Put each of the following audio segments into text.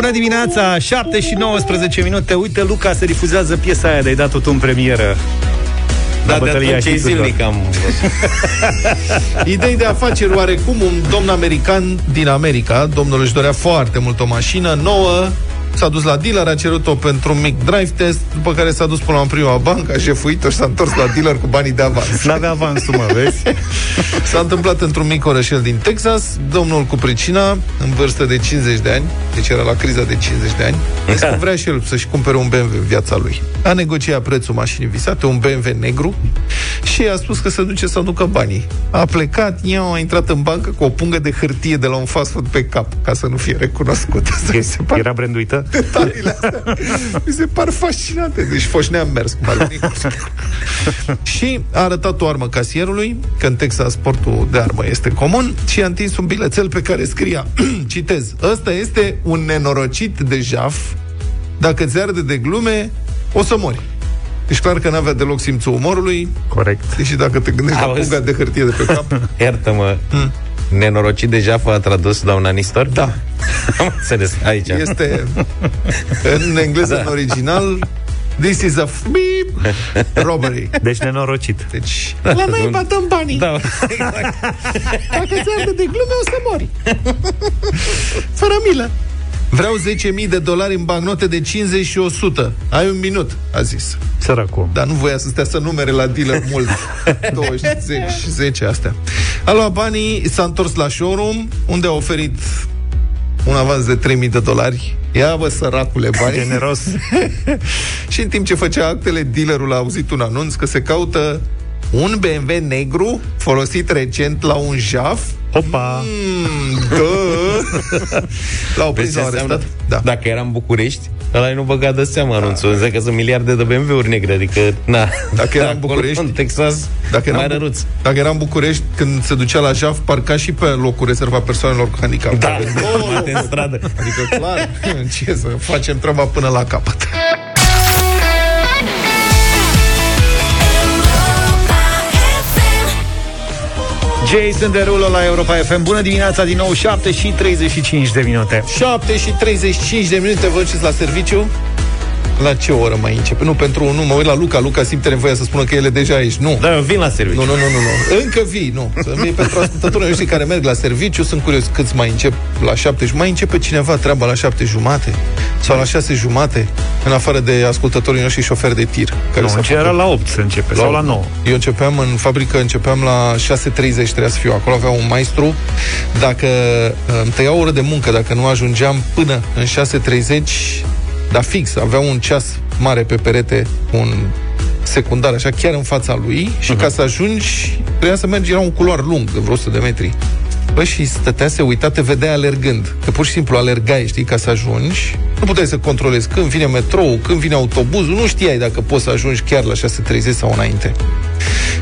Bună dimineața, 7 și 19 minute. Uite, Luca, se difuzează piesa aia De-ai dat tu în premieră. Da, de atunci e zilnic am Idei de afaceri oarecum Un domn american din America. Domnul își dorea foarte mult o mașină nouă S-a dus la dealer, a cerut-o pentru un mic drive test, după care s-a dus până la prima bancă, a jefuit-o și s-a întors la dealer cu banii de avans. N-avea avansul, mă, vezi? S-a întâmplat într-un mic orășel din Texas, domnul cu pricina, în vârstă de 50 de ani, deci era la criza de 50 de ani, da. vrea și el să-și cumpere un BMW în viața lui. A negociat prețul mașinii visate, un BMW negru, și a spus că se duce să aducă banii. A plecat, eu a intrat în bancă cu o pungă de hârtie de la un fast food pe cap, ca să nu fie recunoscut. Era branduită? Detaliile astea mi se par fascinante. Deci foșnea am mers cum ar Și a arătat o armă casierului, că în Texas sportul de armă este comun, și a întins un bilețel pe care scria, citez, ăsta este un nenorocit de jaf, dacă ți arde de glume, o să mori. Deci clar că n-avea deloc simțul umorului. Corect. Deși dacă te gândești Auzi. la punga de hârtie de pe cap... Iartă-mă. Hmm nenorocit de jafă a tradus la un anistor? Da. Am înțeles, aici. Este în engleză da. în original This is a beep robbery. Deci nenorocit. Deci, la noi batăm banii. Da, exact. Dacă ți arde de glume, o să mori. Fără milă. Vreau 10.000 de dolari în bancnote de 50 și 100. Ai un minut, a zis. Săracul. Dar nu voia să stea să numere la dealer mult. 20, 10 astea. A luat banii, s-a întors la showroom, unde a oferit un avans de 3000 de dolari. Ia bă, săracule, bani. Generos. și în timp ce făcea actele, dealerul a auzit un anunț că se caută un BMW negru folosit recent la un jaf Opa! Mm, da. L-au prins, l-au arestat. Da. Dacă era în București, ăla nu băga de seama da. anunțul. Înseamnă că sunt miliarde de BMW-uri negre, adică, na. Dacă era în București, în Texas, dacă era, mai răruț. Dacă era în București, când se ducea la jaf, parca și pe locul rezervat persoanelor cu handicap. Da, oh, în stradă. Adică, clar, ce să facem treaba până la capăt. Jason Derulo la Europa FM. Bună dimineața din nou, 7 și 35 de minute. 7 și 35 de minute, vă duceți la serviciu? La ce oră mai începe? Nu, pentru nu, mă uit la Luca. Luca simte nevoia să spună că el e deja aici. Nu. Da, eu vin la serviciu. Nu, nu, nu, nu. nu. Încă vii, nu. Să vii pentru ascultătorii noștri care merg la serviciu. Sunt curios câți mai încep la șapte. Mai începe cineva treaba la șapte jumate? Sau la șase jumate? În afară de ascultătorii noștri șoferi de tir. Care nu, ce era la 8 să începe, la sau la 9. Eu începeam în fabrică, începeam la 6.30, trebuia să fiu acolo, avea un maestru. Dacă uh, îmi tăia o oră de muncă, dacă nu ajungeam până în 6.30, dar fix, avea un ceas mare pe perete, un secundar, așa, chiar în fața lui și uh-huh. ca să ajungi, trebuia să mergi, era un culoar lung, vreo 100 de metri. Bă, și stătea, se uita, te vedea alergând. Că pur și simplu alergai, știi, ca să ajungi. Nu puteai să controlezi când vine metrou, când vine autobuzul. Nu știai dacă poți să ajungi chiar la 6.30 sau înainte.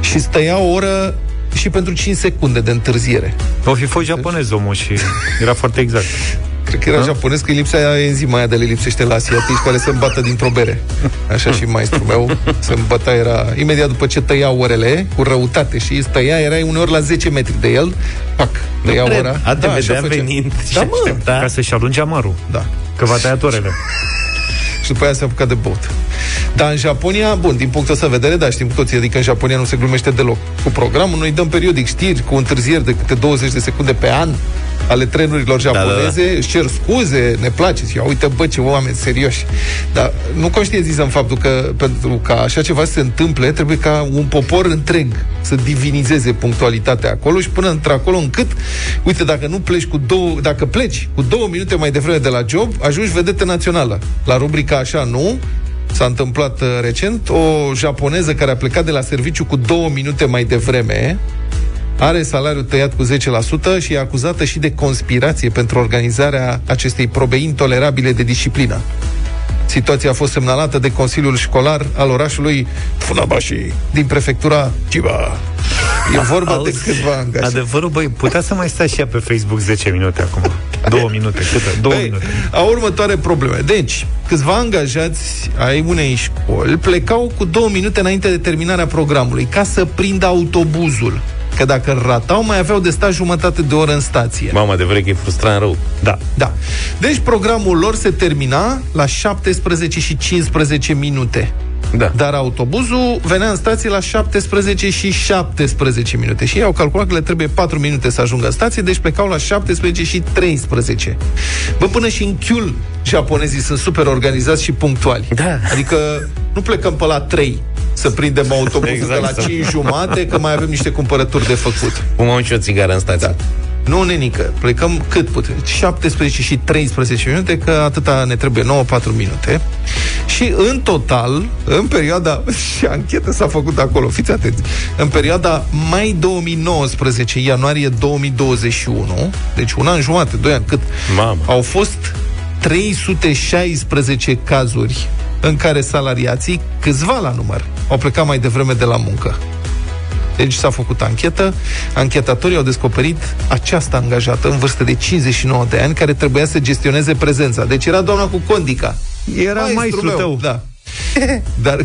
Și stăia o oră și pentru 5 secunde de întârziere. O fi fost japonez omul și era foarte exact. Cred că era da? japonez, că lipsa aia enzima aia de le lipsește la asiatici care se îmbată dintr-o bere. Așa și maestru meu se îmbăta, era imediat după ce tăia orele, cu răutate și îți tăia, era uneori la 10 metri de el, pac, tăia nu ora. A, da, vedea venind da, mă, aștepta. Ca să-și alunge amarul. Da. Că va tăia orele. și după aia se apucat de băut. Dar în Japonia, bun, din punctul ăsta de vedere, da, știm cu toții, adică în Japonia nu se glumește deloc cu programul. Noi dăm periodic știri cu întârzieri de câte 20 de secunde pe an ale trenurilor japoneze, da, da, da. își cer scuze, ne place, și uite, bă, ce oameni serioși. Dar nu conștientizăm faptul că pentru ca așa ceva să se întâmple, trebuie ca un popor întreg să divinizeze punctualitatea acolo și până într-acolo încât, uite, dacă nu pleci cu două, dacă pleci cu două minute mai devreme de la job, ajungi vedetă națională. La rubrica așa, nu, S-a întâmplat uh, recent o japoneză care a plecat de la serviciu cu două minute mai devreme are salariul tăiat cu 10% și e acuzată și de conspirație pentru organizarea acestei probe intolerabile de disciplină. Situația a fost semnalată de Consiliul Școlar al orașului Funabashi din prefectura Chiba. E vorba Auzi, de câțiva angajați. Adevărul, băi, putea să mai stai și ea pe Facebook 10 minute acum. Două minute, câte? Două băi, minute. A următoare probleme. Deci, câțiva angajați ai unei școli plecau cu două minute înainte de terminarea programului ca să prindă autobuzul că dacă îl ratau, mai aveau de stat jumătate de oră în stație. Mama, de vreme că e frustrant rău. Da. Da. Deci programul lor se termina la 17 și 15 minute. Da. Dar autobuzul venea în stație la 17 și 17 minute. Și ei au calculat că le trebuie 4 minute să ajungă în stație, deci plecau la 17 și 13. Bă, până și în Chiul japonezii sunt super organizați și punctuali. Da. Adică nu plecăm pe la 3 să prindem autobuzul Exact. de la 5 jumate, că mai avem niște cumpărături de făcut. Cum am și o țigară în stație. Da. Nu, nenică, plecăm cât putem? 17 și 13 minute, că atâta ne trebuie 9-4 minute. Și în total, în perioada, și anchetă s-a făcut acolo, fiți atenți, în perioada mai 2019, ianuarie 2021, deci un an jumate, 2 ani, cât, Mamă. au fost 316 cazuri în care salariații, câțiva la număr, au plecat mai devreme de la muncă. Deci s-a făcut anchetă, anchetatorii au descoperit această angajată în vârstă de 59 de ani care trebuia să gestioneze prezența. Deci era doamna cu condica. Era maestrul meu, tău. Da. Dar,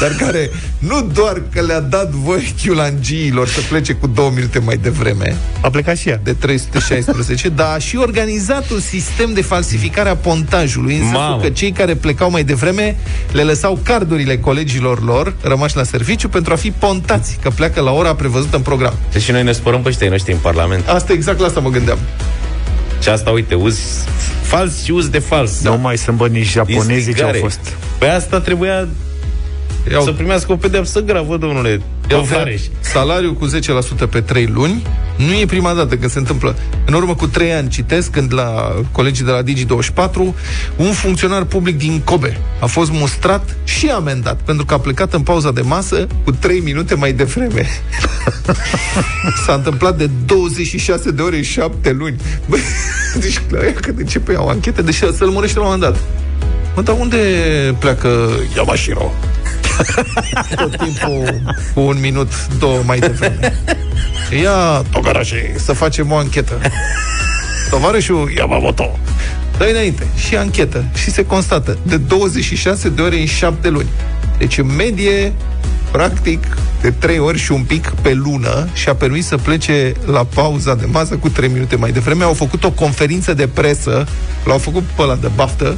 dar care nu doar că le-a dat voie chiulangiilor să plece cu două minute mai devreme, A plecat și ea. de 316, dar a și organizat un sistem de falsificare a pontajului, în sensul Mamă. că cei care plecau mai devreme le lăsau cardurile colegilor lor rămași la serviciu pentru a fi pontați, că pleacă la ora prevăzută în program. Deci și noi ne spărăm pe ăștia noștri în Parlament. Asta exact la asta mă gândeam. Și asta, uite, uz fals și uz de fals. Nu mai sunt bă nici japonezii ce au Instigare. fost. Pe asta trebuia Iau, să primească o pedeapsă gravă, domnule. iau Tovareș. salariul cu 10% pe 3 luni. Nu e prima dată când se întâmplă. În urmă cu 3 ani citesc când la colegii de la Digi24 un funcționar public din Kobe a fost mustrat și amendat pentru că a plecat în pauza de masă cu 3 minute mai devreme. S-a întâmplat de 26 de ore în 7 luni. Băi, deci la ăia când începe o anchetă, deși să-l murește la un moment dat. Mă, dar unde pleacă Yamashiro? Tot timpul cu un minut, două mai devreme. Ia, Togarashi, să facem o anchetă. Tovarășul Yamamoto. dă înainte. Și anchetă. Și se constată. De 26 de ore în 7 luni. Deci, în medie, practic, de 3 ori și un pic pe lună și a permis să plece la pauza de masă cu 3 minute mai devreme. Au făcut o conferință de presă, l-au făcut pe ăla de baftă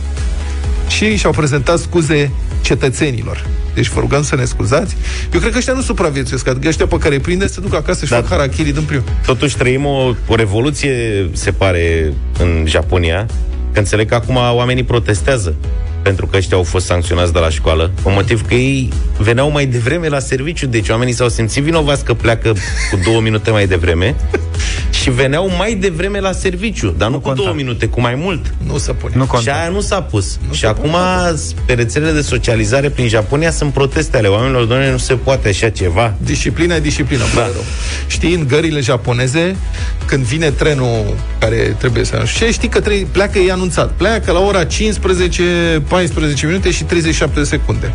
și și-au prezentat scuze cetățenilor. Deci vă rugăm să ne scuzați. Eu cred că ăștia nu supraviețuiesc, adică ăștia pe care îi prinde se duc acasă și Da. fac harakiri din primul. Totuși trăim o, o revoluție, se pare, în Japonia, că înțeleg că acum oamenii protestează pentru că ăștia au fost sancționați de la școală, pe motiv că ei veneau mai devreme la serviciu, deci oamenii s-au simțit vinovați că pleacă cu două minute mai devreme și veneau mai devreme la serviciu, dar nu, Nu cu conta. două minute, cu mai mult. Nu se pune. Nu Și conta. aia nu s-a pus. și acum, pe rețelele de socializare prin Japonia, sunt proteste ale oamenilor, doamne, nu se poate așa ceva. Disciplina e disciplină, da. rău. Știi, în gările japoneze, când vine trenul care trebuie să... Și știi că trebuie, pleacă, e anunțat. Pleacă la ora 15, 14 minute și 37 de secunde.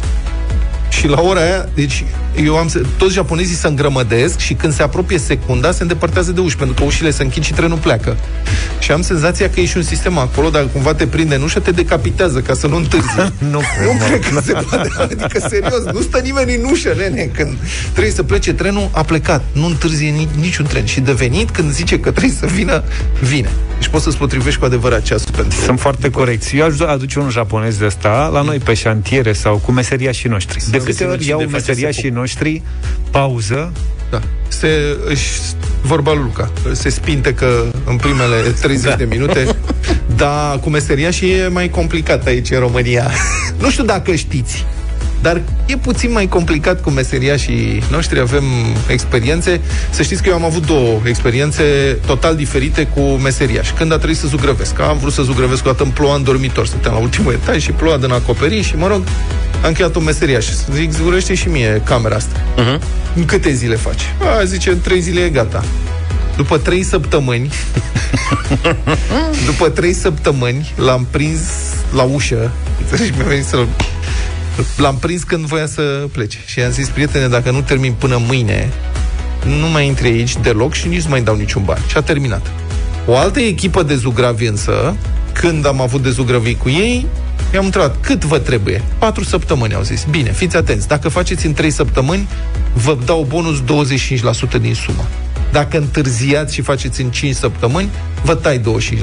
Și la ora aia, deci eu am, se- toți japonezii se îngrămădesc și când se apropie secunda, se îndepărtează de uși, pentru că ușile se închid și trenul pleacă. Și am senzația că e și un sistem acolo, dacă cumva te prinde în ușă, te decapitează ca să nu întârzi. Nu, Nu cred că se poate. Adică, serios, nu stă nimeni în ușă, nene. Când trebuie să plece trenul, a plecat. Nu întârzie ni- niciun tren. Și de venit, când zice că trebuie să vină, vine. Deci poți să-ți potrivești cu adevărat ceasul pentru... Sunt foarte corecți. Eu aș aduce un japonez de ăsta la noi pe șantiere sau cu meseriașii noștri. De câte ori sinucide, iau face meseriașii noștri pauză, Da. Se, își, vorba lui Luca, se spinte că în primele 30 Da. de minute, dar cu meseria și e mai complicat aici în România. nu știu dacă știți, dar e puțin mai complicat cu meseria și noștri, avem experiențe. Să știți că eu am avut două experiențe total diferite cu meseria și când a trebuit să zugrăvesc. Am vrut să zugrăvesc o dată în ploua în dormitor, stăteam la ultimul etaj și ploua din acoperiș și, mă rog, am încheiat un meseriaș. Zic, zugrăște și mie camera asta. Uh-huh. În câte zile faci? A, zice, în trei zile e gata. După trei săptămâni, după trei săptămâni, l-am prins la ușă. Înțelegi? Mi-a venit să L-am prins când voia să plece. Și i-am zis, prietene, dacă nu termin până mâine, nu mai intri aici deloc și nici nu mai dau niciun bani. Și a terminat. O altă echipă de zugravi însă, când am avut de zugrăvit cu ei, I-am întrebat, cât vă trebuie? 4 săptămâni, au zis. Bine, fiți atenți. Dacă faceți în 3 săptămâni, vă dau bonus 25% din sumă. Dacă întârziați și faceți în 5 săptămâni, vă tai 25%.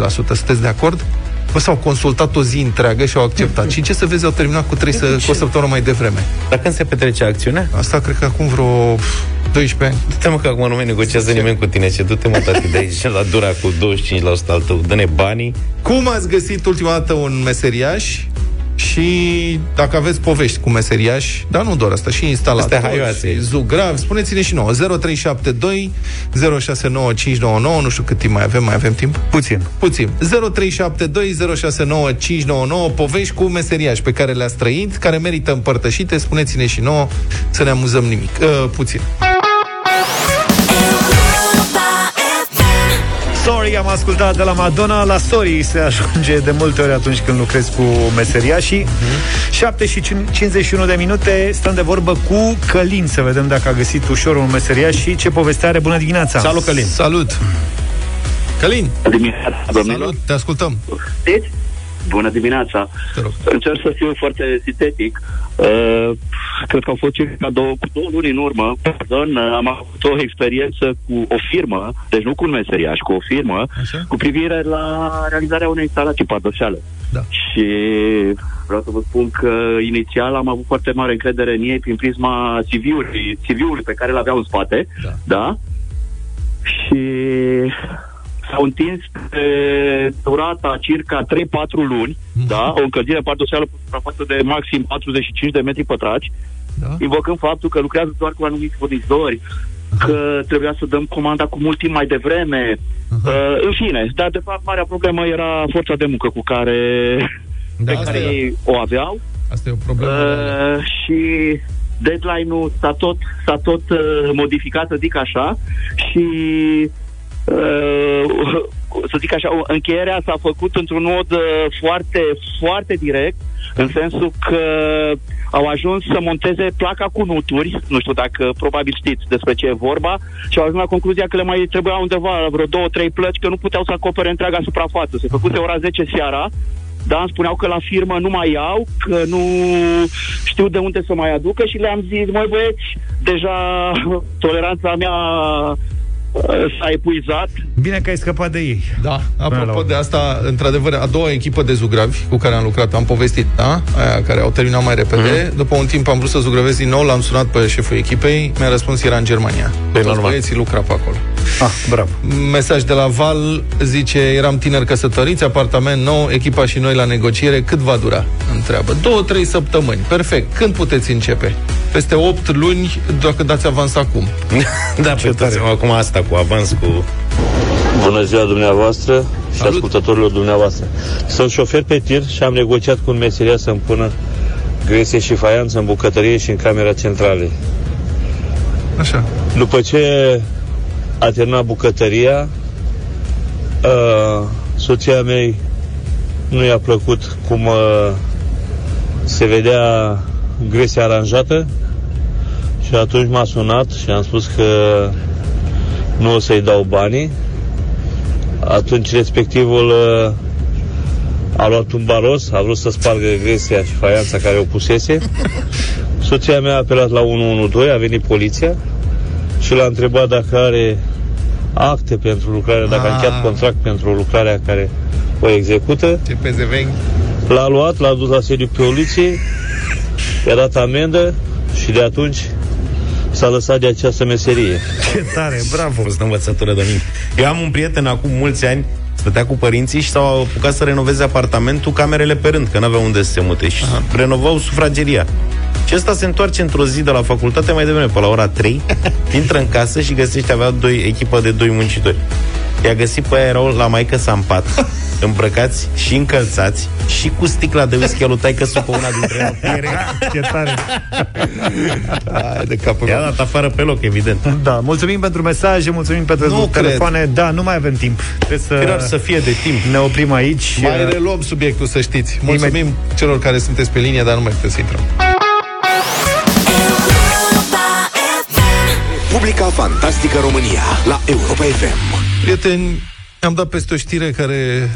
Sunteți de acord? Bă, s-au consultat o zi întreagă și au acceptat. și ce să vezi, au terminat cu, 3 să, cu o săptămână mai devreme. Dar când se petrece acțiunea? Asta cred că acum vreo 12 ani. Du-te mă că acum nu mai negociază nimeni cu tine Ce du-te mă tati de aici la dura cu 25% al tău Dă-ne banii Cum ați găsit ultima dată un meseriaș? Și dacă aveți povești cu meseriași, dar nu doar asta, și instalatori, și zugrav, spuneți-ne și nouă. 0372 069599, nu știu cât timp mai avem, mai avem timp? Puțin. Puțin. 0372 069599, povești cu meseriași pe care le-ați trăit, care merită împărtășite, spuneți-ne și nouă să ne amuzăm nimic. Uh, puțin. Sorry am ascultat de la Madonna La Sorry se ajunge de multe ori atunci când lucrezi cu meseriașii mm-hmm. 7 și 51 de minute Stăm de vorbă cu Călin Să vedem dacă a găsit ușor un meseriaș Și ce poveste are. Bună dimineața! Salut Călin! Salut! Călin! Bună dimineața, Salut, te ascultăm! Știți? Bună dimineața! Încerc să fiu foarte sintetic. Uh, cred că au fost circa două, două luni în urmă, pardon, am avut o experiență cu o firmă, deci nu cu un meseriaș, cu o firmă, Așa? cu privire la realizarea unei instalații pardoșale. Da. Și vreau să vă spun că inițial am avut foarte mare încredere în ei prin prisma CV-ului, CV-ului pe care l-aveau în spate, da? da? Și s-au întins pe durata circa 3-4 luni, mm. da, o încălzire pardoseală cu suprafață de maxim 45 de metri pătrați, da. invocând faptul că lucrează doar cu anumiți furnizori, că trebuia să dăm comanda cu mult timp mai devreme. Uh-huh. Uh, în fine, dar de fapt marea problemă era forța de muncă cu care, da, pe care e. ei o aveau. Asta e o problemă. Uh, și deadline-ul s-a tot, s-a tot uh, modificat, să zic așa, și Uh, să zic așa, încheierea s-a făcut într-un mod uh, foarte, foarte direct, în sensul că au ajuns să monteze placa cu nuturi, nu știu dacă probabil știți despre ce e vorba, și au ajuns la concluzia că le mai trebuia undeva vreo două, trei plăci, că nu puteau să acopere întreaga suprafață. Se făcuse ora 10 seara, da, îmi spuneau că la firmă nu mai iau, că nu știu de unde să mai aducă și le-am zis, măi băieți, deja toleranța mea s-a epuizat. Bine că ai scăpat de ei. Da, apropo de asta, într-adevăr, a doua echipă de zugravi cu care am lucrat, am povestit, da? Aia care au terminat mai repede. Mm-hmm. După un timp am vrut să zugrăvesc din nou, l-am sunat pe șeful echipei, mi-a răspuns era în Germania. Pe Toți băieții lucra pe acolo. Ah, bravo. Mesaj de la Val zice, eram tineri căsătoriți, apartament nou, echipa și noi la negociere, cât va dura? Întreabă. Două, trei săptămâni. Perfect. Când puteți începe? Peste 8 luni, dacă dați avans acum. da, pe acum asta cu avans, cu... Bună ziua dumneavoastră și Salut. ascultătorilor dumneavoastră. Sunt șofer pe tir și am negociat cu un meseria să-mi pună gresie și faianță în bucătărie și în camera centrale. Așa. După ce a terminat bucătăria, uh, soția mea nu i-a plăcut cum uh, se vedea gresia aranjată și atunci m-a sunat și am spus că nu o să-i dau banii. Atunci respectivul uh, a luat un baros, a vrut să spargă gresia și faianța care o pusese. Soția mea a apelat la 112, a venit poliția și l-a întrebat dacă are acte pentru lucrare, dacă a încheiat ah. contract pentru lucrarea care o execută. Ce L-a luat, l-a dus la sediu poliției, i-a dat amendă și de atunci s-a lăsat de această meserie. Ce tare, bravo! Fost învățătură de mine. Eu am un prieten acum mulți ani, stătea cu părinții și s-au apucat să renoveze apartamentul, camerele pe rând, că n-aveau unde să se mute și Aha. renovau sufrageria. Și ăsta se întoarce într-o zi de la facultate mai devreme, pe la ora 3, intră în casă și găsește, avea doi, echipă de doi muncitori. I-a găsit pe aia, erau la maică sa în pat, îmbrăcați și încălțați și cu sticla de whisky lui taică pe una dintre ele. Ce tare! Ai de capul I-a dat afară pe loc, evident. Da, mulțumim pentru mesaje, mulțumim pentru nu telefoane. Cred. Da, nu mai avem timp. Trebuie să, să fie de timp. Ne oprim aici. Mai reluăm subiectul, să știți. Mulțumim celor care sunteți pe linie, dar nu mai puteți să intrăm. Republica Fantastică România la Europa FM. Prieteni, am dat peste o știre care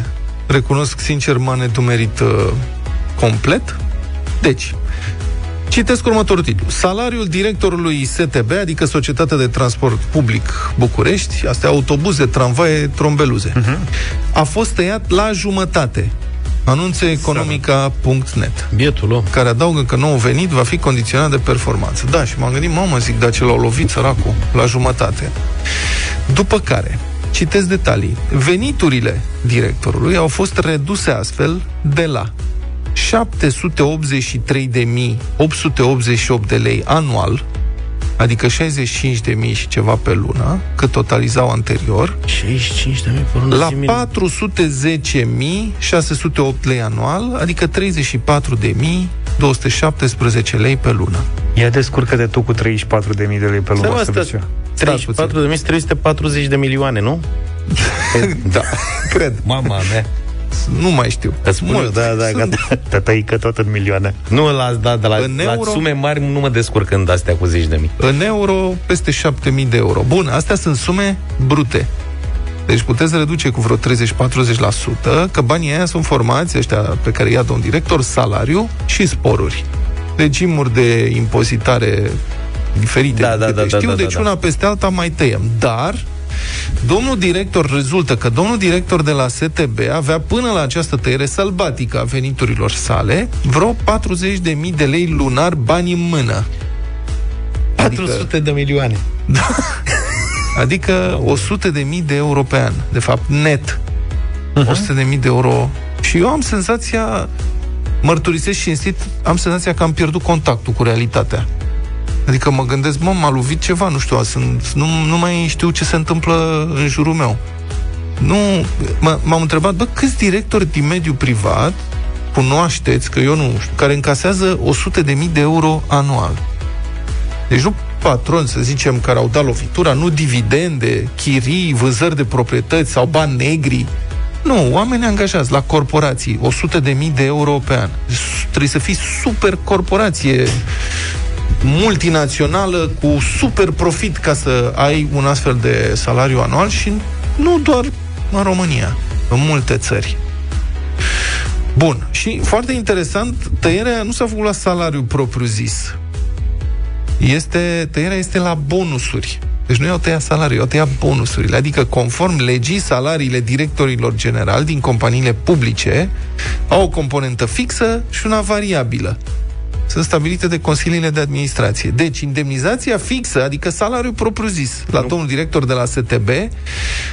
recunosc sincer m-a nedumerit uh, complet. Deci, Citesc următorul titlu. Salariul directorului STB, adică Societatea de Transport Public București, astea autobuze, tramvaie, trombeluze, uh-huh. a fost tăiat la jumătate. Anunță economica.net Bietul om. care adaugă că nou venit va fi condiționat de performanță. Da, și m-am gândit, mamă, zic, dar ce l-au lovit săracul la jumătate. După care, citesc detalii. Veniturile directorului au fost reduse astfel de la 783.888 de lei anual, adică 65.000 și ceva pe lună, cât totalizau anterior, 65 de mii pe lună. la zi-mi- 410.608 lei anual, adică 34.217 lei pe lună. Ia descurcă-te tu cu 34.000 de lei pe lună. Seama să asta, vezi ce. 34.340 de milioane, nu? Da, cred. Mama mea. Nu mai știu. Îți spun eu, da, da, Sunt- gata. Te tăică tot în milioane. Nu, la, da, de la, În la euro? sume mari nu mă descurc când astea cu zeci de mii. În euro, peste 7.000 de euro. Bun, astea sunt sume brute. Deci puteți reduce cu vreo 30-40%, că banii aia sunt formați, ăștia pe care ia domn director, salariu și sporuri. Regimuri de impozitare diferite, Da, da, câte da, da, știu, da, deci da. una peste alta mai tăiem. Dar, domnul director, rezultă că domnul director de la STB avea până la această tăiere sălbatică a veniturilor sale vreo 40.000 de lei lunar bani în mână. 400 de milioane. Adică 100 de mii de euro pe an, de fapt, net. Mhm. 100 de mii de euro. Și eu am senzația, mărturisesc și insist, am senzația că am pierdut contactul cu realitatea. Adică mă gândesc, mă, m-a lovit ceva, nu știu, sunt, nu, nu mai știu ce se întâmplă în jurul meu. Nu, m- m-am întrebat, bă, câți directori din mediul privat cunoașteți, că eu nu știu, care încasează 100 de mii de euro anual? Deci nu patroni, să zicem, care au dat lovitura, nu dividende, chirii, vânzări de proprietăți sau bani negri. Nu, oameni angajați la corporații, 100 de mii de euro pe an. S- Trebuie să fii super corporație multinațională cu super profit ca să ai un astfel de salariu anual și nu doar în România, în multe țări. Bun, și foarte interesant, tăierea nu s-a făcut la salariu propriu zis. Este, tăierea este la bonusuri. Deci nu i-au tăiat salariul, i-au tăiat bonusurile. Adică, conform legii, salariile directorilor generali din companiile publice au o componentă fixă și una variabilă. Sunt stabilite de consiliile de administrație. Deci, indemnizația fixă, adică salariul propriu-zis, la domnul director de la STB,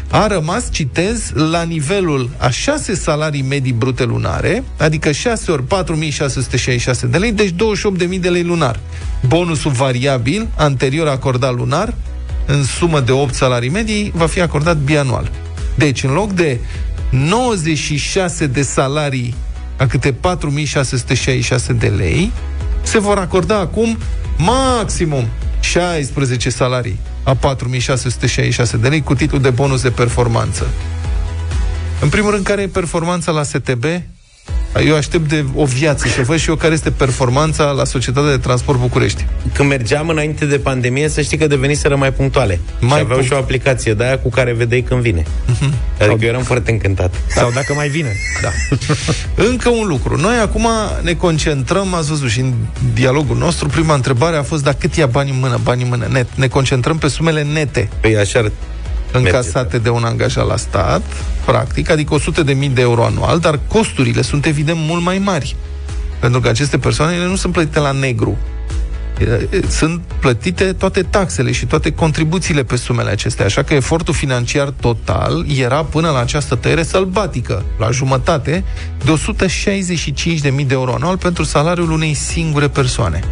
a rămas, citez, la nivelul a 6 salarii medii brute lunare, adică 6 ori 4666 de lei, deci 28.000 de lei lunar. Bonusul variabil, anterior acordat lunar, în sumă de 8 salarii medii, va fi acordat bianual. Deci, în loc de 96 de salarii a câte 4666 de lei, se vor acorda acum maximum 16 salarii a 4666 de lei cu titlul de bonus de performanță. În primul rând, care e performanța la STB? Eu aștept de o viață să văd și eu care este performanța la Societatea de Transport București. Când mergeam înainte de pandemie, să știi că deveniseră mai punctuale. Mai și aveau punct- și o aplicație de aia cu care vedeai când vine. Adică eu eram foarte încântat. Sau dacă mai vine. Da. Încă un lucru. Noi acum ne concentrăm, ați văzut și în dialogul nostru, prima întrebare a fost, dar cât ia bani în mână, bani în mână, net. Ne concentrăm pe sumele nete Păi așa ar încasate de un angajat la stat, practic, adică 100 de mii de euro anual, dar costurile sunt evident mult mai mari. Pentru că aceste persoane ele nu sunt plătite la negru. E, e, Sunt plătite toate taxele și toate contribuțiile pe sumele acestea. Așa că efortul financiar total era până la această tăiere sălbatică, la jumătate, de 165.000 de euro anual pentru salariul unei singure persoane.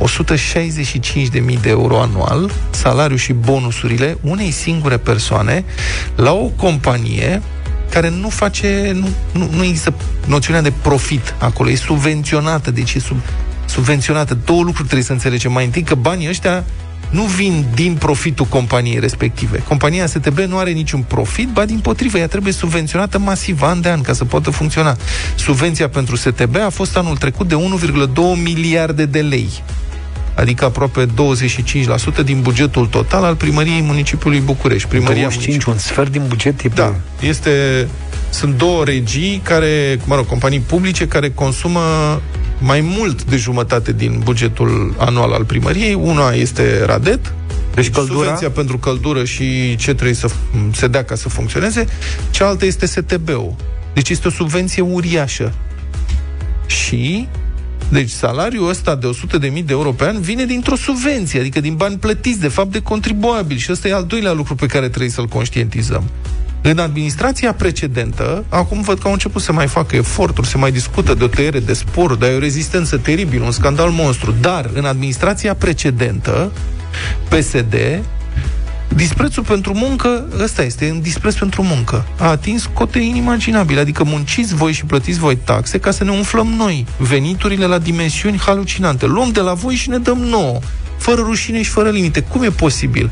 165.000 de euro anual, salariu și bonusurile unei singure persoane la o companie care nu face, nu, nu, nu există noțiunea de profit acolo, e subvenționată, deci e sub, subvenționată. Două lucruri trebuie să înțelegem. Mai întâi că banii ăștia nu vin din profitul companiei respective. Compania STB nu are niciun profit, ba din potrivă, ea trebuie subvenționată masiv an de an ca să poată funcționa. Subvenția pentru STB a fost anul trecut de 1,2 miliarde de lei adică aproape 25% din bugetul total al primăriei municipiului București. Primăria 25, un sfert din buget e pe... da, este Sunt două regii care, mă rog, companii publice care consumă mai mult de jumătate din bugetul anual al primăriei. Una este Radet, Deci căldura? subvenția pentru căldură și ce trebuie să f- se dea ca să funcționeze. Cealaltă este STB-ul. Deci este o subvenție uriașă. Și deci salariul ăsta de 100.000 de euro pe an vine dintr-o subvenție, adică din bani plătiți, de fapt, de contribuabili. Și ăsta e al doilea lucru pe care trebuie să-l conștientizăm. În administrația precedentă, acum văd că au început să mai facă eforturi, se mai discută de o tăiere de spor, dar e o rezistență teribilă, un scandal monstru. Dar, în administrația precedentă, PSD Disprețul pentru muncă, ăsta este, un dispreț pentru muncă. A atins cote inimaginabile, adică munciți voi și plătiți voi taxe ca să ne umflăm noi veniturile la dimensiuni halucinante. Luăm de la voi și ne dăm nouă, fără rușine și fără limite. Cum e posibil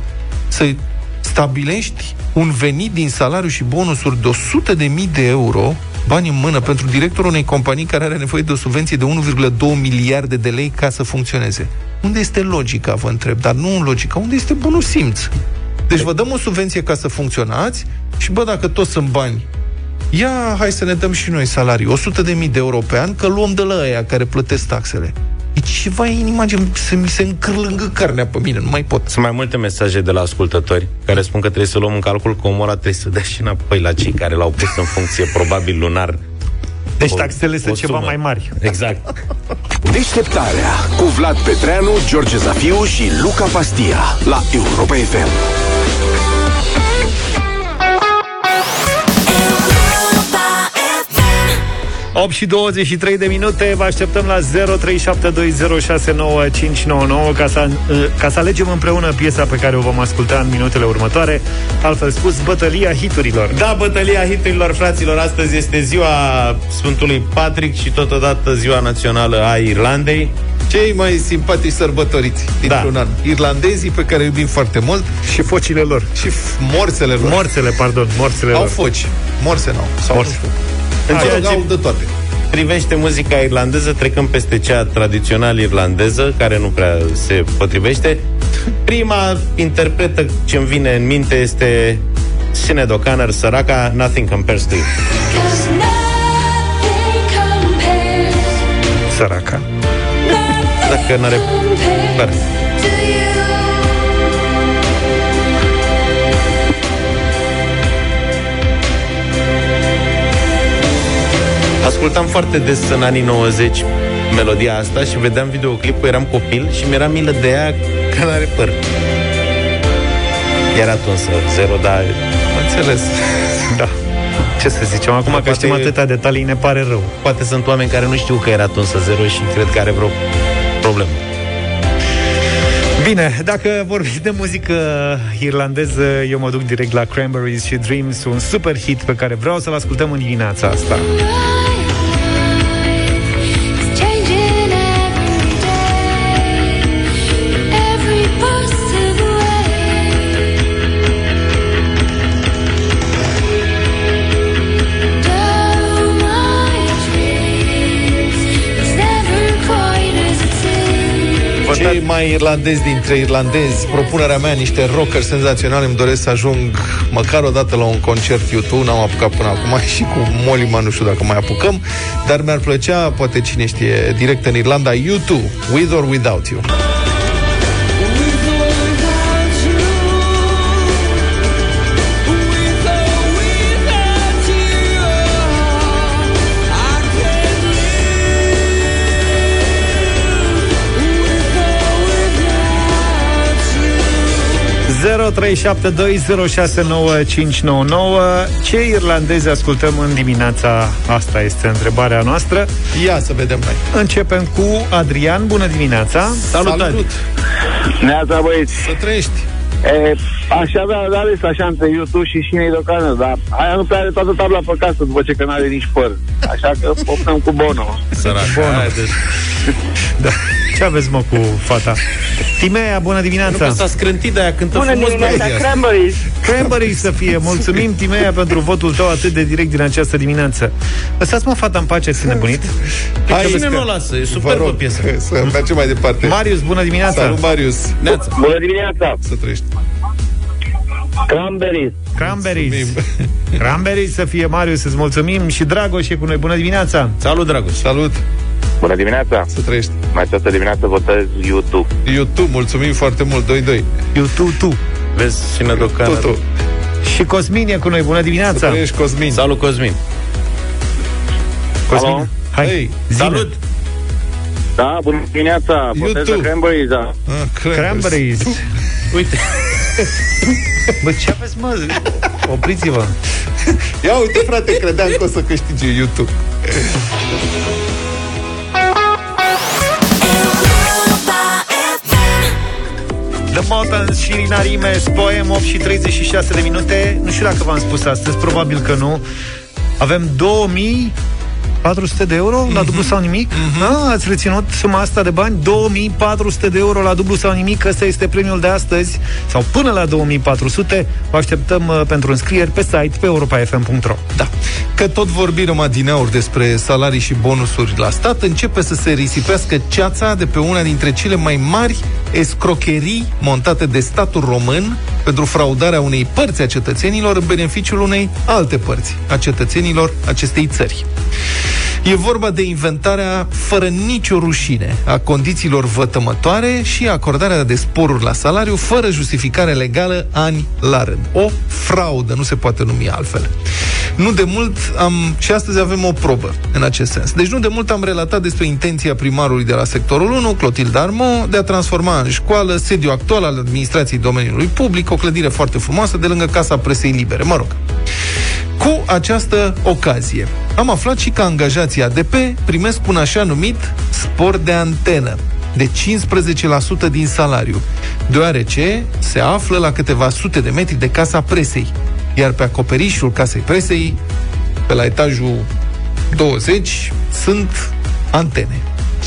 să stabilești un venit din salariu și bonusuri de 100 de mii de euro, bani în mână, pentru directorul unei companii care are nevoie de o subvenție de 1,2 miliarde de lei ca să funcționeze? Unde este logica, vă întreb, dar nu în logica, unde este bunul simț? Deci vă dăm o subvenție ca să funcționați și, bă, dacă toți sunt bani, ia, hai să ne dăm și noi salarii, 100 de mii de euro pe an, că luăm de la aia care plătesc taxele. E ceva inimagine, să mi se încârlângă carnea pe mine, nu mai pot. Sunt mai multe mesaje de la ascultători care spun că trebuie să luăm în calcul că omul ăla trebuie să dea și înapoi la cei care l-au pus în funcție, probabil lunar. Deci o- taxele o sunt ceva sumă. mai mari. Exact. Deșteptarea cu Vlad Petreanu, George Zafiu și Luca Pastia la Europa FM. 8 și 23 de minute, vă așteptăm la 0372069599 ca să, uh, ca să alegem împreună piesa pe care o vom asculta în minutele următoare, altfel spus, bătălia hiturilor. Da, bătălia hiturilor, fraților, astăzi este ziua Sfântului Patrick și totodată ziua națională a Irlandei. Cei mai simpatici sărbătoriți dintr-un Da. an. Irlandezii pe care îi iubim foarte mult Și focile lor. și f- morțele lor. Morțele, pardon, morțele Au lor. foci. Morse n-au. Sau Morse. nu știu. În Mă ceea rog, ce au de toate. privește muzica irlandeză, trecând peste cea tradițional irlandeză, care nu prea se potrivește. Prima interpretă ce îmi vine în minte este Sinead O'Connor, săraca, Nothing Compares to You. Cause nothing compares, Săraca. Dacă n-are... Clar. Ascultam foarte des în anii 90 melodia asta și vedeam videoclipul, eram copil și mi-era milă de ea că n-are păr. Era tunsă, zero, dar Înțeles. Da. Ce să zicem, acum Da, că știm poate- atâtea detalii, ne pare rău. poate sunt oameni care nu știu că era tunsă zero și cred că are vreo problemă. Bine, dacă vorbim de muzică irlandeză, eu mă duc direct la Cranberries și Dreams, un super hit pe care vreau să-l ascultăm în dimineața asta. Mai irlandezi dintre irlandezi, propunerea mea, niște rockeri senzaționali, îmi doresc să ajung măcar o dată la un concert YouTube, n-am apucat până acum și cu Molima nu știu dacă mai apucăm, dar mi-ar plăcea, poate cine știe, direct în Irlanda, YouTube, With or Without You. Ce irlandezi ascultăm în dimineața asta este întrebarea noastră. Ia să vedem noi. Începem cu Adrian. Bună dimineața! Salut! Neața băieți, Să trăiești! e, aș avea de ales așa între YouTube și Șinei Docană, dar aia nu prea are toată tabla pe casă după ce că n-are nici păr. Așa că optăm cu Bono. Săraca. Hai, deci, Da. Ce aveți, mă, cu fata? Timea, bună nu că dimineața! s-a scrântit, de aia cântă Bună frumos dimineața, melodia asta. Cranberries! Cranberry să fie. Mulțumim, Timea, pentru votul tău atât de direct din această dimineață. Lăsați-mă fata în pace, să nebunit. Hai, Cine că- nu o lasă? E Vă superbă rog, piesă. să mergem mai departe. Marius, bună dimineața! Salut, Marius! Neața. Bună dimineața! Să trăiești! Cranberries. Cranberries. Cranberries să fie, Marius, îți mulțumim. Și Dragoș e cu noi. Bună dimineața! Salut, Dragoș! Salut! Bună dimineața! Să trăiești! În această dimineață votez YouTube. YouTube, mulțumim foarte mult, 2-2. YouTube, tu. Vezi și nădocană. Tu, tu. Și Cosmin e cu noi. Bună Să dimineața! trăiești, Cosmin. Salut, Cosmin! Cosmin, Alo? hai. Hey, zine. Salut! Da, bună dimineața! Votez YouTube. de Cranberries, da. Ah, Cranberries. Uite, Bă, ce aveți, mă? Opriți-vă. Ia uite, frate, credeam că o să câștige YouTube. Mountains și Rina Rimes, Poem 8 și 36 de minute. Nu știu dacă v-am spus astăzi, probabil că nu. Avem 2000 400 de euro la dublu sau nimic? Ah, ați reținut suma asta de bani? 2400 de euro la dublu sau nimic. Ăsta este premiul de astăzi sau până la 2400. Vă așteptăm uh, pentru înscrieri pe site pe europafm.ro. Da. Că tot vorbim adineauri despre salarii și bonusuri la stat, începe să se risipească ceața de pe una dintre cele mai mari escrocherii montate de statul român pentru fraudarea unei părți a cetățenilor în beneficiul unei alte părți a cetățenilor acestei țări. E vorba de inventarea fără nicio rușine a condițiilor vătămătoare și acordarea de sporuri la salariu fără justificare legală ani la rând. O fraudă, nu se poate numi altfel. Nu de mult am, și astăzi avem o probă în acest sens. Deci nu de mult am relatat despre intenția primarului de la sectorul 1, Clotilde Darmo, de a transforma în școală sediu actual al administrației domeniului public, o clădire foarte frumoasă de lângă Casa Presei Libere. Mă rog, cu această ocazie, am aflat și că angajații ADP primesc un așa numit spor de antenă de 15% din salariu, deoarece se află la câteva sute de metri de casa presei, iar pe acoperișul casei presei, pe la etajul 20, sunt antene.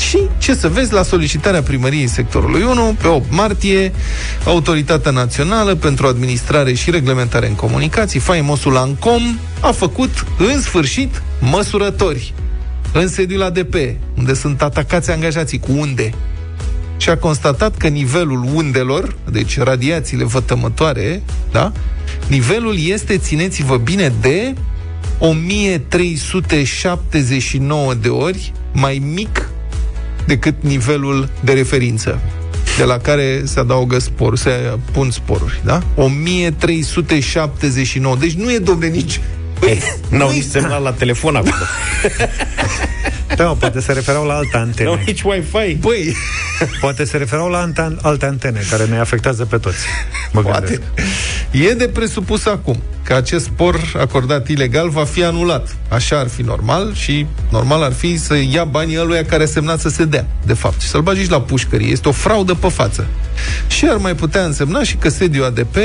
Și, ce să vezi, la solicitarea primăriei sectorului 1, pe 8 martie, Autoritatea Națională pentru Administrare și Reglementare în Comunicații, faimosul ANCOM, a făcut, în sfârșit, măsurători în sediul ADP, unde sunt atacați angajații cu unde. Și a constatat că nivelul undelor, deci radiațiile vătămătoare, da? Nivelul este, țineți-vă bine, de 1379 de ori mai mic decât nivelul de referință de la care se adaugă spor, se pun sporuri, da? 1379. Deci nu e, domne, nici... Băi, n-au nu-i- nici semnal la telefon acolo. Da, mă, poate se referau la alte N-au antene. nici Wi-Fi. Băi, Poate se referau la ante- alte antene care ne afectează pe toți. Mă Poate. gândesc. E de presupus acum că acest spor acordat ilegal va fi anulat. Așa ar fi normal și normal ar fi să ia banii ăluia care a semnat să se dea, de fapt, și să-l bagi și la pușcărie. Este o fraudă pe față. Și ar mai putea însemna și că sediul ADP,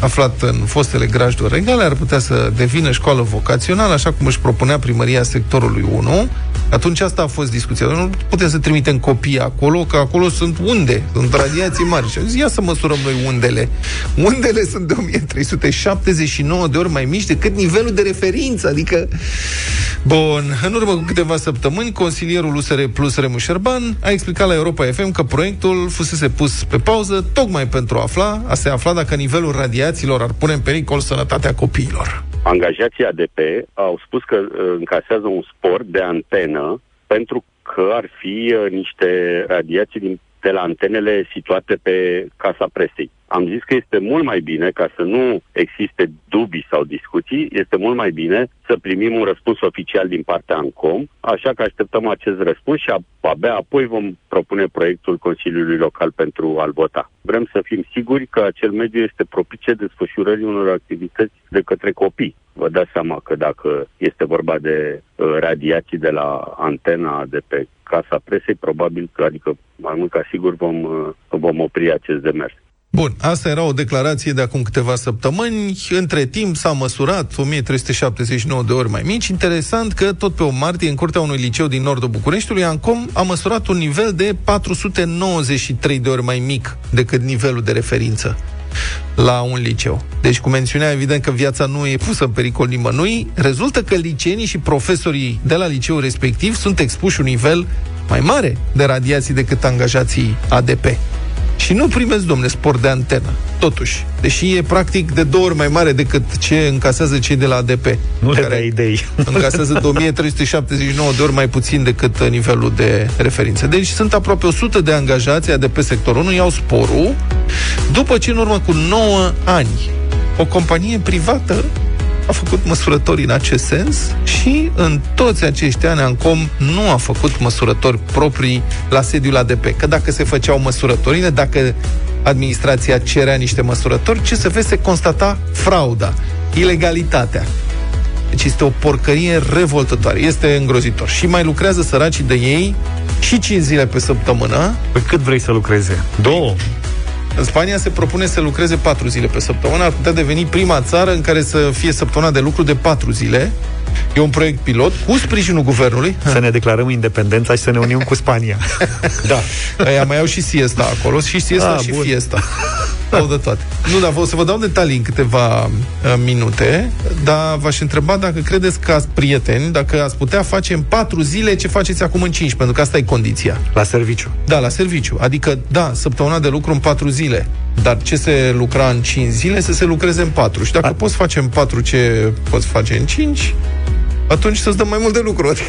aflat în fostele grajduri regale, ar putea să devină școală vocațională, așa cum își propunea primăria sectorului 1. Atunci asta a fost discuția. Nu putem să trimitem copii acolo, că acolo sunt unde, sunt radiații mari. Și am zis, ia să măsurăm noi undele. Undele sunt de 1379 de ori mai mici decât nivelul de referință, adică... Bun, în urmă cu câteva săptămâni, consilierul USR Plus Remu Șerban a explicat la Europa FM că proiectul fusese pus pe pauză tocmai pentru a afla, a se afla dacă nivelul radiațiilor ar pune în pericol sănătatea copiilor. Angajații ADP au spus că uh, încasează un spor de antenă pentru că ar fi uh, niște radiații din, de la antenele situate pe casa presei. Am zis că este mult mai bine, ca să nu existe dubii sau discuții, este mult mai bine să primim un răspuns oficial din partea ANCOM, așa că așteptăm acest răspuns și abia apoi vom propune proiectul Consiliului Local pentru a-l vota. Vrem să fim siguri că acel mediu este propice desfășurării unor activități de către copii. Vă dați seama că dacă este vorba de uh, radiații de la antena de pe casa presei, probabil că, adică mai mult ca sigur vom, uh, vom opri acest demers. Bun, asta era o declarație de acum câteva săptămâni. Între timp s-a măsurat 1379 de ori mai mici. Interesant că tot pe o martie, în curtea unui liceu din nordul Bucureștiului, Ancom a măsurat un nivel de 493 de ori mai mic decât nivelul de referință la un liceu. Deci, cu mențiunea, evident că viața nu e pusă în pericol nimănui, rezultă că liceenii și profesorii de la liceul respectiv sunt expuși un nivel mai mare de radiații decât angajații ADP. Și nu primesc, domne, spor de antenă. Totuși. Deși e practic de două ori mai mare decât ce încasează cei de la ADP. Nu le dai idei. Încasează de 1379 de ori mai puțin decât uh, nivelul de referință. Deci sunt aproape 100 de angajați ADP sectorul 1 iau sporul după ce în urmă cu 9 ani o companie privată a făcut măsurători în acest sens și în toți acești ani Ancom nu a făcut măsurători proprii la sediul ADP. Că dacă se făceau măsurătorile, dacă administrația cerea niște măsurători, ce se vede, se constata frauda, ilegalitatea. Deci este o porcărie revoltătoare. Este îngrozitor. Și mai lucrează săracii de ei și 5 zile pe săptămână. Păi cât vrei să lucreze? Două? În Spania se propune să lucreze 4 zile pe săptămână. Ar putea deveni prima țară în care să fie săptămâna de lucru de 4 zile. E un proiect pilot cu sprijinul guvernului. Să ne declarăm independența și să ne unim cu Spania. Da. Aia mai au și siesta acolo, și siesta Ah, și bun. fiesta. Au de toate. Nu, dar vă, o să vă dau detalii în câteva uh, minute, dar v-aș întreba dacă credeți că ați prieteni, dacă ați putea face în patru zile ce faceți acum în 5, pentru că asta e condiția. La serviciu. Da, la serviciu. Adică, da, săptămâna de lucru în patru zile, dar ce se lucra în 5 zile, să se lucreze în patru. Și dacă A- poți face în patru ce poți face în 5, atunci să-ți dăm mai mult de lucru. Adică,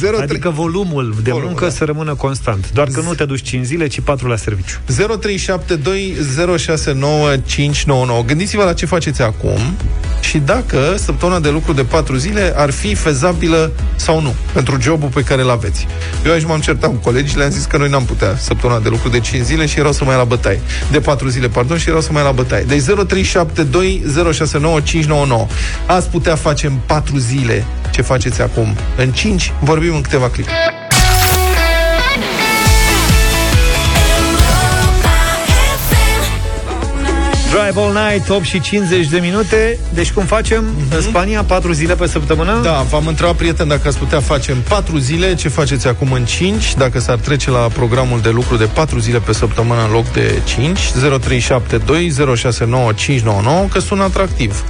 03 Adică volumul de Volumul, muncă da. să rămână constant. Doar că nu te duci 5 zile, ci 4 la serviciu. 0372069599. Gândiți-vă la ce faceți acum și dacă săptămâna de lucru de 4 zile ar fi fezabilă sau nu pentru jobul pe care îl aveți. Eu aici m-am certat cu colegii, le-am zis că noi n-am putea săptămâna de lucru de 5 zile și erau să mai la bătaie. De 4 zile, pardon, și erau să mai la bătaie. Deci 0372069599. Ați putea face în 4 zile ce faceți acum. În 5 vorbim în câteva clipe. Drive All Night, 8 și 50 de minute. Deci cum facem? În Spania, 4 zile pe săptămână? Da, v-am întrebat, prieten, dacă ați putea face în 4 zile ce faceți acum în 5, dacă s-ar trece la programul de lucru de 4 zile pe săptămână în loc de 5, 0372 069599, că sună atractiv.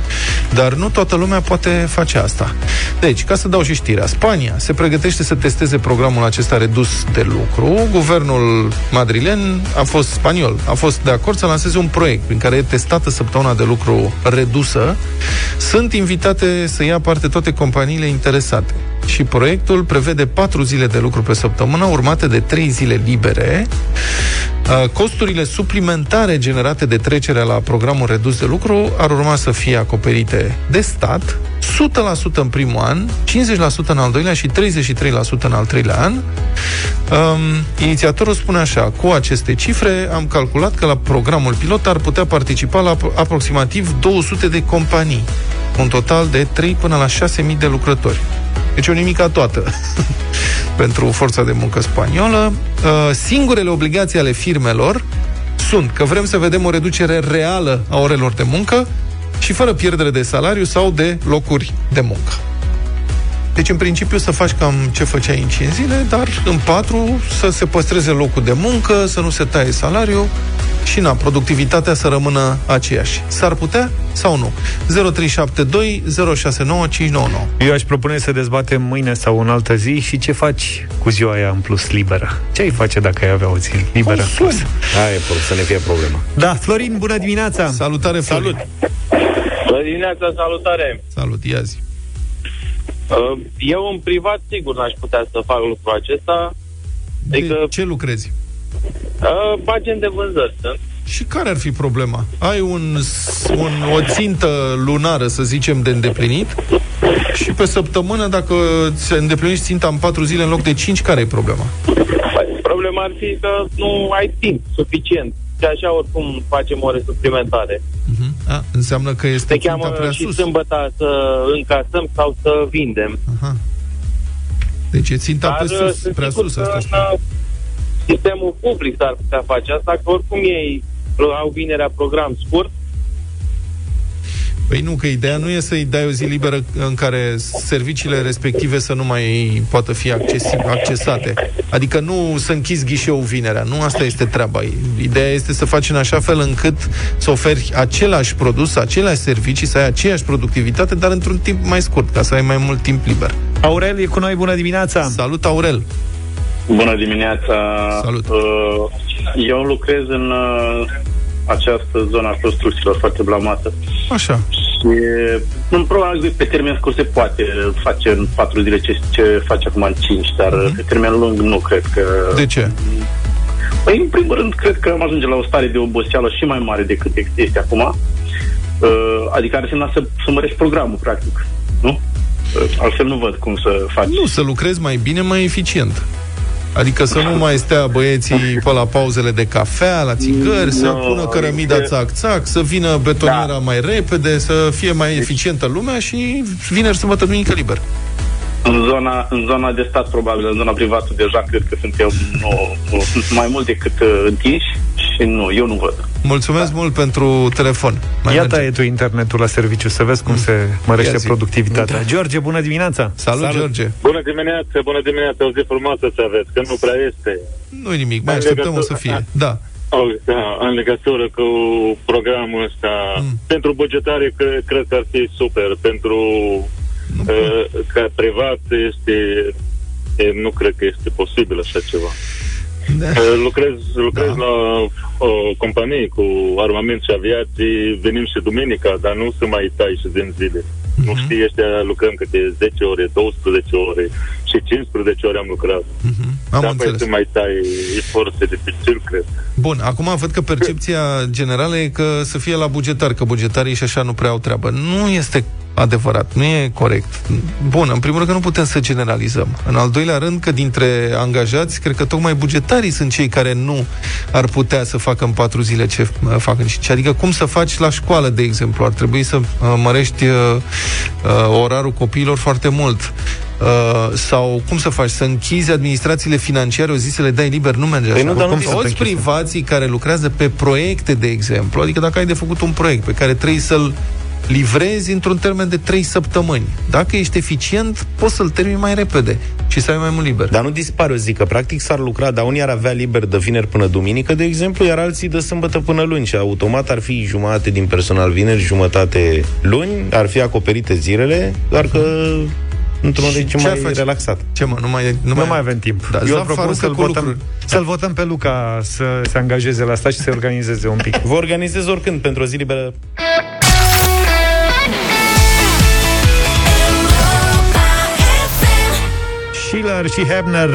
Dar nu toată lumea poate face asta. Deci, ca să dau și știrea, Spania se pregătește să testeze programul acesta redus de lucru. Guvernul madrilen a fost spaniol, a fost de acord să lanseze un proiect prin care e testată săptămâna de lucru redusă. Sunt invitate să ia parte toate companiile interesate. Și proiectul prevede 4 zile de lucru pe săptămână, urmate de 3 zile libere. Uh, Costurile suplimentare generate de trecerea la programul redus de lucru ar urma să fie acoperite de stat, 100% în primul an, 50% în al doilea și 33% în al treilea an. Um, inițiatorul spune așa, cu aceste cifre am calculat că la programul pilot ar putea participa la apro- aproximativ 200 de companii, un total de 3 până la 6.000 de lucrători. Deci o nimica toată pentru forța de muncă spaniolă. Uh, Singurele obligații ale firmelor sunt că vrem să vedem o reducere reală a orelor de muncă și fără pierdere de salariu sau de locuri de muncă. Deci, în principiu, să faci cam ce făceai în 5 zile, dar în 4 să se păstreze locul de muncă, să nu se taie salariul și, na, productivitatea să rămână aceeași. S-ar putea sau nu? 0372 069599. Eu aș propune să dezbatem mâine sau în altă zi și ce faci cu ziua aia în plus liberă. Ce ai face dacă ai avea o zi liberă în plus? Aia e pro- să ne fie problema. Da, Florin, bună dimineața! Salutare, Florin. Salut! Bună dimineața, salutare! Salut, ia zi. Uh, Eu în privat sigur n-aș putea să fac lucrul acesta. Adică De ce lucrezi? uh, agent de vânzări sunt. Și care ar fi problema? Ai un, un, o țintă lunară, să zicem, de îndeplinit și pe săptămână, dacă ți îndeplinești ținta în 4 zile în loc de 5, care e problema? Păi, Problema ar fi că nu ai timp suficient. Și așa oricum facem ore suplimentare. Uh-huh. A, înseamnă că este Se ținta cheamă prea și sus. sâmbătă să încasăm sau să vindem. Aha. Deci e ținta Dar pe uh, sus, sunt prea sigur sus, că asta în spune. uh, sistemul public s-ar putea face asta, că oricum ei au vinerea program scurt. Păi nu, că ideea nu e să-i dai o zi liberă în care serviciile respective să nu mai poată fi accesi- accesate. Adică nu să închizi ghișeul vinerea. Nu asta este treaba. Ideea este să faci în așa fel încât să oferi același produs, aceleași servicii, să ai aceeași productivitate, dar într-un timp mai scurt, ca să ai mai mult timp liber. Aurel e cu noi, bună dimineața! Salut, Aurel! Bună dimineața! Salut! Uh, Eu lucrez în uh, această zonă a construcțiilor foarte blamată. Așa. Și în probabil pe termen scurt se poate face în patru zile ce, ce face acum în cinci, dar uh pe termen lung nu cred că... De ce? Păi, în primul rând, cred că am ajunge la o stare de oboseală și mai mare decât este acum. Uh, adică ar însemna să, să mărești programul, practic. Nu? Uh, altfel nu văd cum să faci. Nu, să lucrezi mai bine, mai eficient. Adică să nu mai stea băieții pe la pauzele de cafea, la țigări, să Nu, pună cărămida este- țac-țac, să vină betoniera Da. mai repede, să fie mai eficientă lumea și vineri, sâmbătă, duminică liber. În zona, în zona de stat, probabil, în zona privată, deja cred că suntem nu, nu, sunt mai mult decât uh, întinși și nu, eu nu văd. Mulțumesc mult pentru telefon. Mai Ia merge. taie tu internetul la serviciu să vezi cum se mărește Ia zi. productivitatea. George, bună dimineața! Salut, Salut, George. Bună dimineața, bună dimineața, o zi frumoasă să aveți, că nu prea este. nu nimic, mai În așteptăm o să legătură- fie. Da. O, da, în legătură cu programul ăsta, mm. pentru bugetare cre, cred că ar fi super, pentru uh, ca privat este, e, nu cred că este posibil așa ceva. Da. Uh, lucrez lucrez da. la o companie cu armament și aviații, venim și duminica, dar nu se mai tai și din zile. Mhm. Nu știi, ăștia lucrăm câte 10 ore, 12 ore și 15 ore am lucrat. Am Dacă înțeles. se mai tai, e foarte dificil, cred. Bun, acum văd că percepția generală e că să fie la bugetar, că bugetarii și așa nu prea au treabă. Nu este adevărat, nu e corect. Bun, în primul rând că nu putem să generalizăm. În al doilea rând că dintre angajați, cred că tocmai bugetarii sunt cei care nu ar putea să facă în patru zile ce uh, fac în cinci. Adică cum să faci la școală, de exemplu. Ar trebui să uh, mărești uh, uh, orarul copiilor foarte mult. Uh, sau cum să faci? Să închizi administrațiile financiare o zi să le dai liber? Nu merge Păi așa. nu, dar nu Cum ți se Toți închise. privații care lucrează pe proiecte, de exemplu, adică dacă ai de făcut un proiect pe care trebuie să-l livrezi într-un termen de 3 săptămâni. Dacă ești eficient, poți să-l termini mai repede și să ai mai mult liber. Dar nu dispare, eu zic că practic s-ar lucra, dar unii ar avea liber de vineri până duminică, de exemplu, iar alții de sâmbătă până luni și automat ar fi jumătate din personal vineri, jumătate luni, ar fi acoperite zilele, doar că într-un regim ce ar mai face? relaxat. Ce mă, nu mai, nu Nu mai, mai avem timp. Da, Eu Zaf propun aruncă să-l cu votăm, lucruri. să-l votăm pe Luca să se angajeze la asta și să se organizeze un pic. Vă organizez oricând pentru o zi liberă. Schiller și Hebner,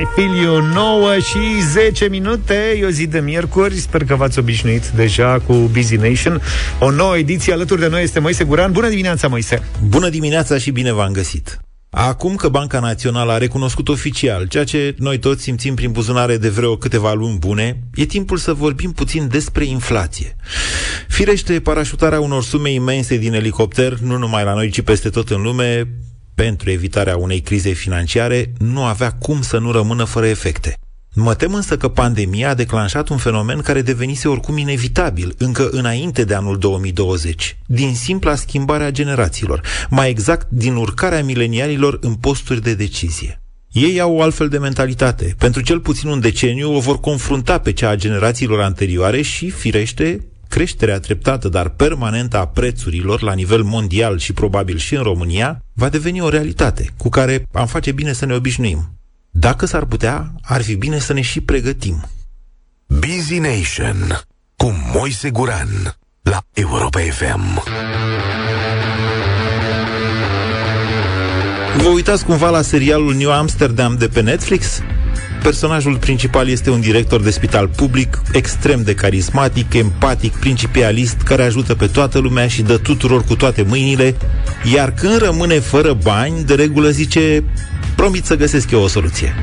I Feel You 9 și 10 minute, e o zi de miercuri, sper că v-ați obișnuit deja cu Busy Nation. O nouă ediție alături de noi este Moise Guran. Bună dimineața, Moise! Bună dimineața și bine v-am găsit! Acum că Banca Națională a recunoscut oficial, ceea ce noi toți simțim prin buzunare de vreo câteva luni bune, e timpul să vorbim puțin despre inflație. Firește, parașutarea unor sume imense din elicopter, nu numai la noi, ci peste tot în lume, pentru evitarea unei crize financiare, nu avea cum să nu rămână fără efecte. Mă tem însă că pandemia a declanșat un fenomen care devenise oricum inevitabil, încă înainte de anul 2020, din simpla schimbare a generațiilor, mai exact din urcarea milenialilor în posturi de decizie. Ei au o altfel de mentalitate. Pentru cel puțin un deceniu o vor confrunta pe cea a generațiilor anterioare și, firește, creșterea treptată, dar permanentă a prețurilor la nivel mondial și probabil și în România, va deveni o realitate cu care am face bine să ne obișnuim. Dacă s-ar putea, ar fi bine să ne și pregătim. Busy Nation cu Moise Guran la Europa FM. Vă uitați cumva la serialul New Amsterdam de pe Netflix? Personajul principal este un director de spital public extrem de carismatic, empatic, principialist, care ajută pe toată lumea și dă tuturor cu toate mâinile, iar când rămâne fără bani, de regulă zice promit să găsesc eu o soluție.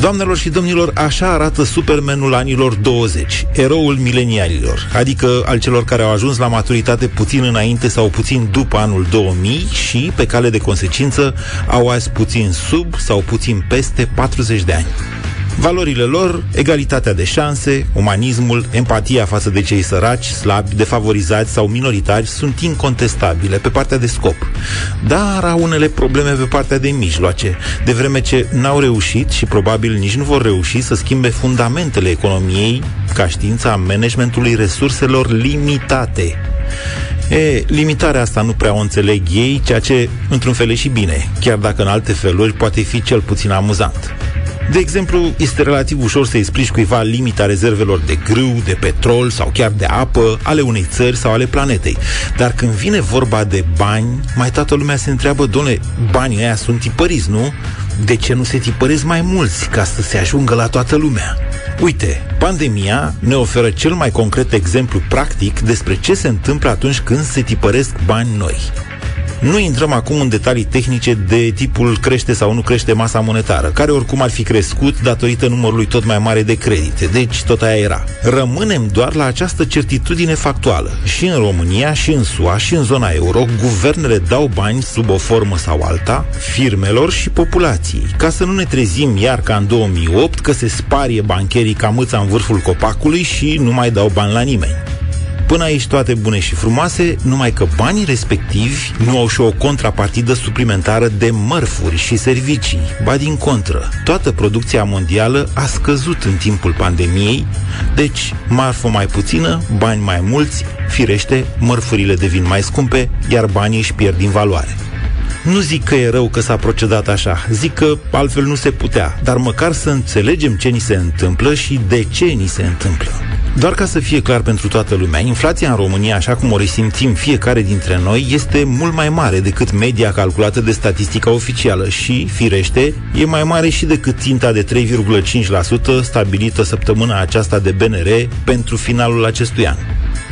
Doamnelor și domnilor, așa arată Supermanul anilor 20, eroul milenialilor, adică al celor care au ajuns la maturitate puțin înainte sau puțin după anul 2000 și, pe cale de consecință, au azi puțin sub sau puțin peste 40 de ani. Valorile lor, egalitatea de șanse, umanismul, empatia față de cei săraci, slabi, defavorizați sau minoritari sunt incontestabile pe partea de scop. Dar au unele probleme pe partea de mijloace, de vreme ce n-au reușit și probabil nici nu vor reuși să schimbe fundamentele economiei ca știința managementului resurselor limitate. E, limitarea asta nu prea o înțeleg ei, ceea ce, într-un fel, e și bine, chiar dacă în alte feluri poate fi cel puțin amuzant. De exemplu, este relativ ușor să explici cuiva limita rezervelor de grâu, de petrol sau chiar de apă ale unei țări sau ale planetei. Dar când vine vorba de bani, mai toată lumea se întreabă, domnule, banii ăia sunt tipăriți, nu? De ce nu se tipăresc mai mulți ca să se ajungă la toată lumea? Uite, pandemia ne oferă cel mai concret exemplu practic despre ce se întâmplă atunci când se tipăresc bani noi. Nu intrăm acum în detalii tehnice de tipul crește sau nu crește masa monetară, care oricum ar fi crescut datorită numărului tot mai mare de credite, deci tot aia era. Rămânem doar la această certitudine factuală. Și în România, și în SUA, și în zona euro, guvernele dau bani sub o formă sau alta firmelor și populației, ca să nu ne trezim iar ca în 2008 că se sparie bancherii ca mâța în vârful copacului și nu mai dau bani la nimeni. Până aici toate bune și frumoase, numai că banii respectivi nu au și o contrapartidă suplimentară de mărfuri și servicii. Ba din contră, toată producția mondială a scăzut în timpul pandemiei, deci marfă mai puțină, bani mai mulți, firește, mărfurile devin mai scumpe, iar banii își pierd din valoare. Nu zic că e rău că s-a procedat așa, zic că altfel nu se putea, dar măcar să înțelegem ce ni se întâmplă și de ce ni se întâmplă. Doar ca să fie clar pentru toată lumea, inflația în România, așa cum o resimțim fiecare dintre noi, este mult mai mare decât media calculată de statistica oficială și, firește, e mai mare și decât ținta de 3,5% stabilită săptămâna aceasta de BNR pentru finalul acestui an.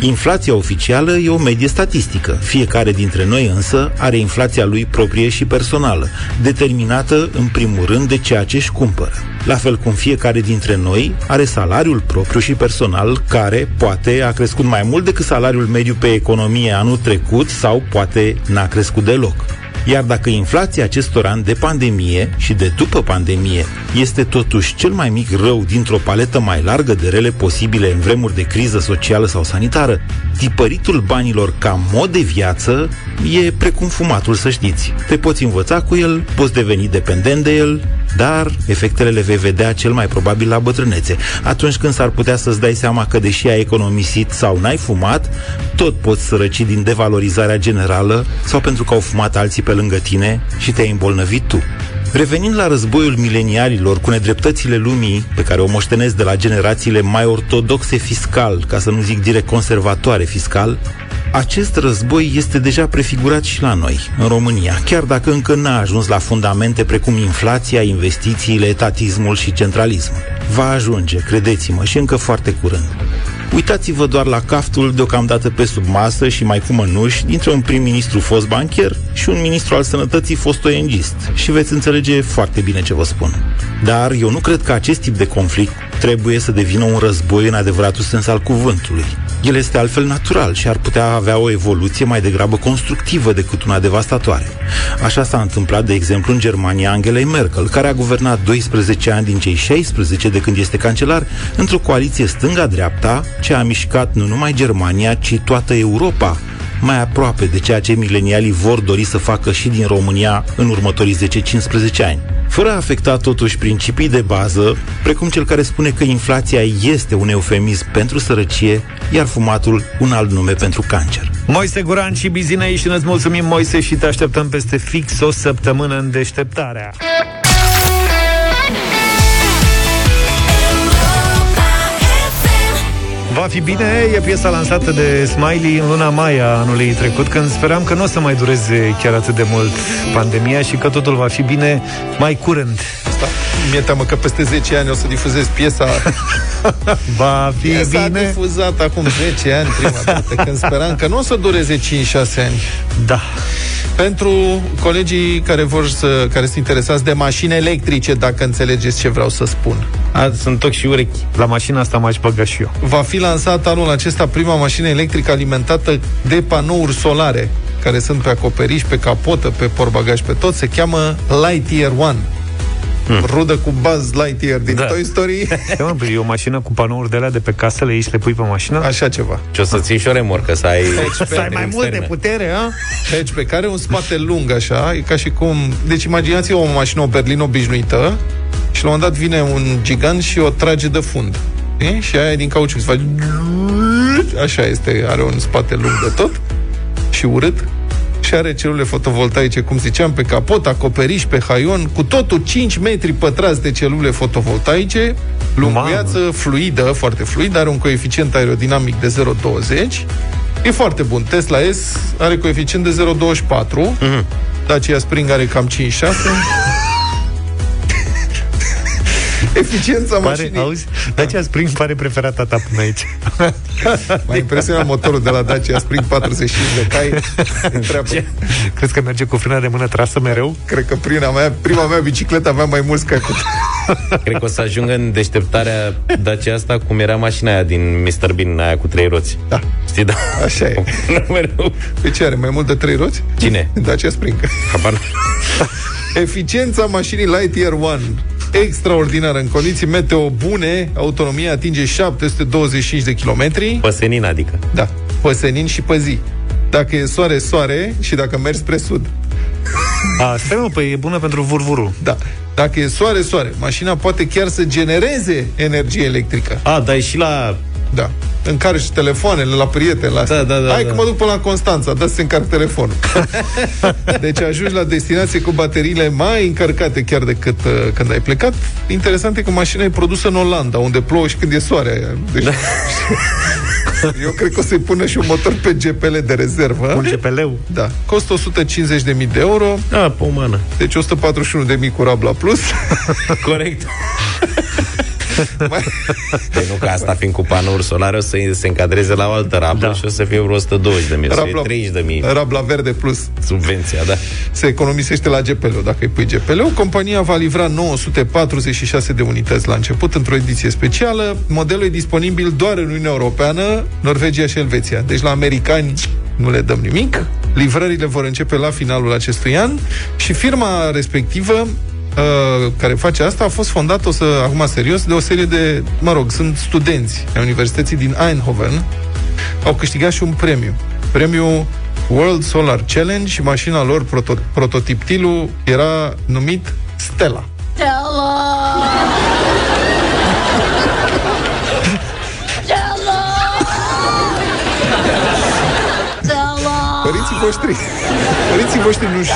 Inflația oficială e o medie statistică. Fiecare dintre noi însă are inflația lui proprie și personală, determinată în primul rând de ceea ce își cumpără. La fel cum fiecare dintre noi are salariul propriu și personal care poate a crescut mai mult decât salariul mediu pe economie anul trecut sau poate n-a crescut deloc. Iar dacă inflația acestor ani de pandemie și de după pandemie este totuși cel mai mic rău dintr-o paletă mai largă de rele posibile în vremuri de criză socială sau sanitară, tipăritul banilor ca mod de viață e precum fumatul, să știți. Te poți învăța cu el, poți deveni dependent de el, dar efectele le vei vedea cel mai probabil la bătrânețe. Atunci când s-ar putea să-ți dai seama că deși ai economisit sau n-ai fumat, tot poți sărăci din devalorizarea generală sau pentru că au fumat alții pe lângă tine și te-ai îmbolnăvit tu. Revenind la războiul milenialilor cu nedreptățile lumii pe care o moștenesc de la generațiile mai ortodoxe fiscal, ca să nu zic direct conservatoare fiscal, acest război este deja prefigurat și la noi, în România, chiar dacă încă n-a ajuns la fundamente precum inflația, investițiile, etatismul și centralismul. Va ajunge, credeți-mă, și încă foarte curând. Uitați-vă doar la caftul deocamdată pe sub masă și mai cu mănuși dintre un prim-ministru fost bancher și un ministru al sănătății fost ONGist și veți înțelege foarte bine ce vă spun. Dar eu nu cred că acest tip de conflict trebuie să devină un război în adevăratul sens al cuvântului. El este altfel natural și ar putea avea o evoluție mai degrabă constructivă decât una devastatoare. Așa s-a întâmplat, de exemplu, în Germania Angelei Merkel, care a guvernat 12 ani din cei 16 de când este cancelar, într-o coaliție stânga-dreapta, ce a mișcat nu numai Germania, ci toată Europa, mai aproape de ceea ce milenialii vor dori să facă și din România în următorii 10-15 ani. Fără a afecta totuși principii de bază, precum cel care spune că inflația este un eufemism pentru sărăcie, iar fumatul un alt nume pentru cancer. Moise Guran și Bizinei și îți mulțumim, Moise, și te așteptăm peste fix o săptămână în deșteptarea. Va fi bine e piesa lansată de Smiley în luna mai a anului trecut, când speram că nu o să mai dureze chiar atât de mult pandemia și că totul va fi bine mai curând. Asta, mi-e teamă că peste 10 ani o să difuzez piesa Va fi Piesa bine. difuzat acum 10 ani prima dată Când speram că nu o să dureze 5-6 ani Da Pentru colegii care vor să, care sunt interesați de mașini electrice Dacă înțelegeți ce vreau să spun A, sunt toc și urechi. La mașina asta m-aș băga și eu. Va fi lansat anul acesta prima mașină electrică alimentată de panouri solare care sunt pe acoperiș, pe capotă, pe portbagaj, pe tot, se cheamă Lightyear One. Hmm. Rudă cu Buzz Lightyear din da. Toy Story. E, mă, e o mașină cu panouri de alea de pe casă, le iei și le pui pe mașină? Așa ceva. Ce o să ții și o remorcă, să ai... Să ai mai multe putere, a? Deci pe care un spate lung așa, e ca și cum... Deci imaginați-vă o mașină, o berlină obișnuită și la un moment dat vine un gigant și o trage de fund. E? Și aia e din cauciuc se face... Așa este, are un spate lung de tot și urât și are celule fotovoltaice, cum ziceam, pe capot, acoperiș, pe haion, cu totul 5 metri pătrați de celule fotovoltaice, lunguiață, fluidă, foarte fluidă, are un coeficient aerodinamic de 0,20. E foarte bun. Tesla S are coeficient de 0,24. Mhm. Dacia Spring are cam 5,6. Eficiența Pare, mașinii... auzi? Dacia Spring pare preferata ta până aici. M-a impresionat motorul de la Dacia Spring 45 de cai. Întreabă. Crezi că merge cu frâna de mână trasă mereu? Cred că prima mea, prima mea bicicletă avea mai mulți cai. Cred că o să ajungă în deșteptarea Dacia asta cum era mașina aia din Mr. Bean, aia cu trei roți. Da. Știi, da? Așa e. Mereu. Pe ce are? Mai mult de trei roți? Cine? Dacia Spring. Habar n- Eficiența mașinii Lightyear One extraordinară în condiții meteo bune, autonomia atinge 725 de kilometri. Păsenin, adică. Da, pe senin și pe zi. Dacă e soare, soare și dacă mergi spre sud. A, stai mă, păi e bună pentru vurvuru. Da. Dacă e soare, soare, mașina poate chiar să genereze energie electrică. A, dai și la... Da. Încarci telefoanele la prieteni, la Da, da, da, Hai da. că mă duc până la Constanța, da să se încarc telefonul. deci ajungi la destinație cu bateriile mai încărcate chiar decât uh, când ai plecat. Interesant e că mașina e produsă în Olanda, unde plouă și când e soare. Deci, Da. eu cred că o să-i pună și un motor pe GPL de rezervă. Un GPL-ul? Da. Costă 150.000 de euro. A, pomană. Deci 141.000 cu Rabla Plus. Corect. Păi nu că asta fiind cu panouri solare o să se încadreze la o altă rablă da. și o să fie vreo 120 de mii, o să fie Rabla- 30 de mii Rabla Verde Plus. subvenția, da. se economisește la GPL, dacă îi pui GPL. Compania va livra 946 de unități la început, într-o ediție specială. Modelul e disponibil doar în Uniunea Europeană, Norvegia și Elveția. Deci la americani nu le dăm nimic. Livrările vor începe la finalul acestui an și firma respectivă uh, care face asta a fost fondată, o să, acum serios, de o serie de, mă rog, sunt studenți ai Universității din Eindhoven, au câștigat și un premiu. Premiul World Solar Challenge și mașina lor, proto- prototiptilul, era numit Stella. Părinții voștri, părinții voștri nu-și,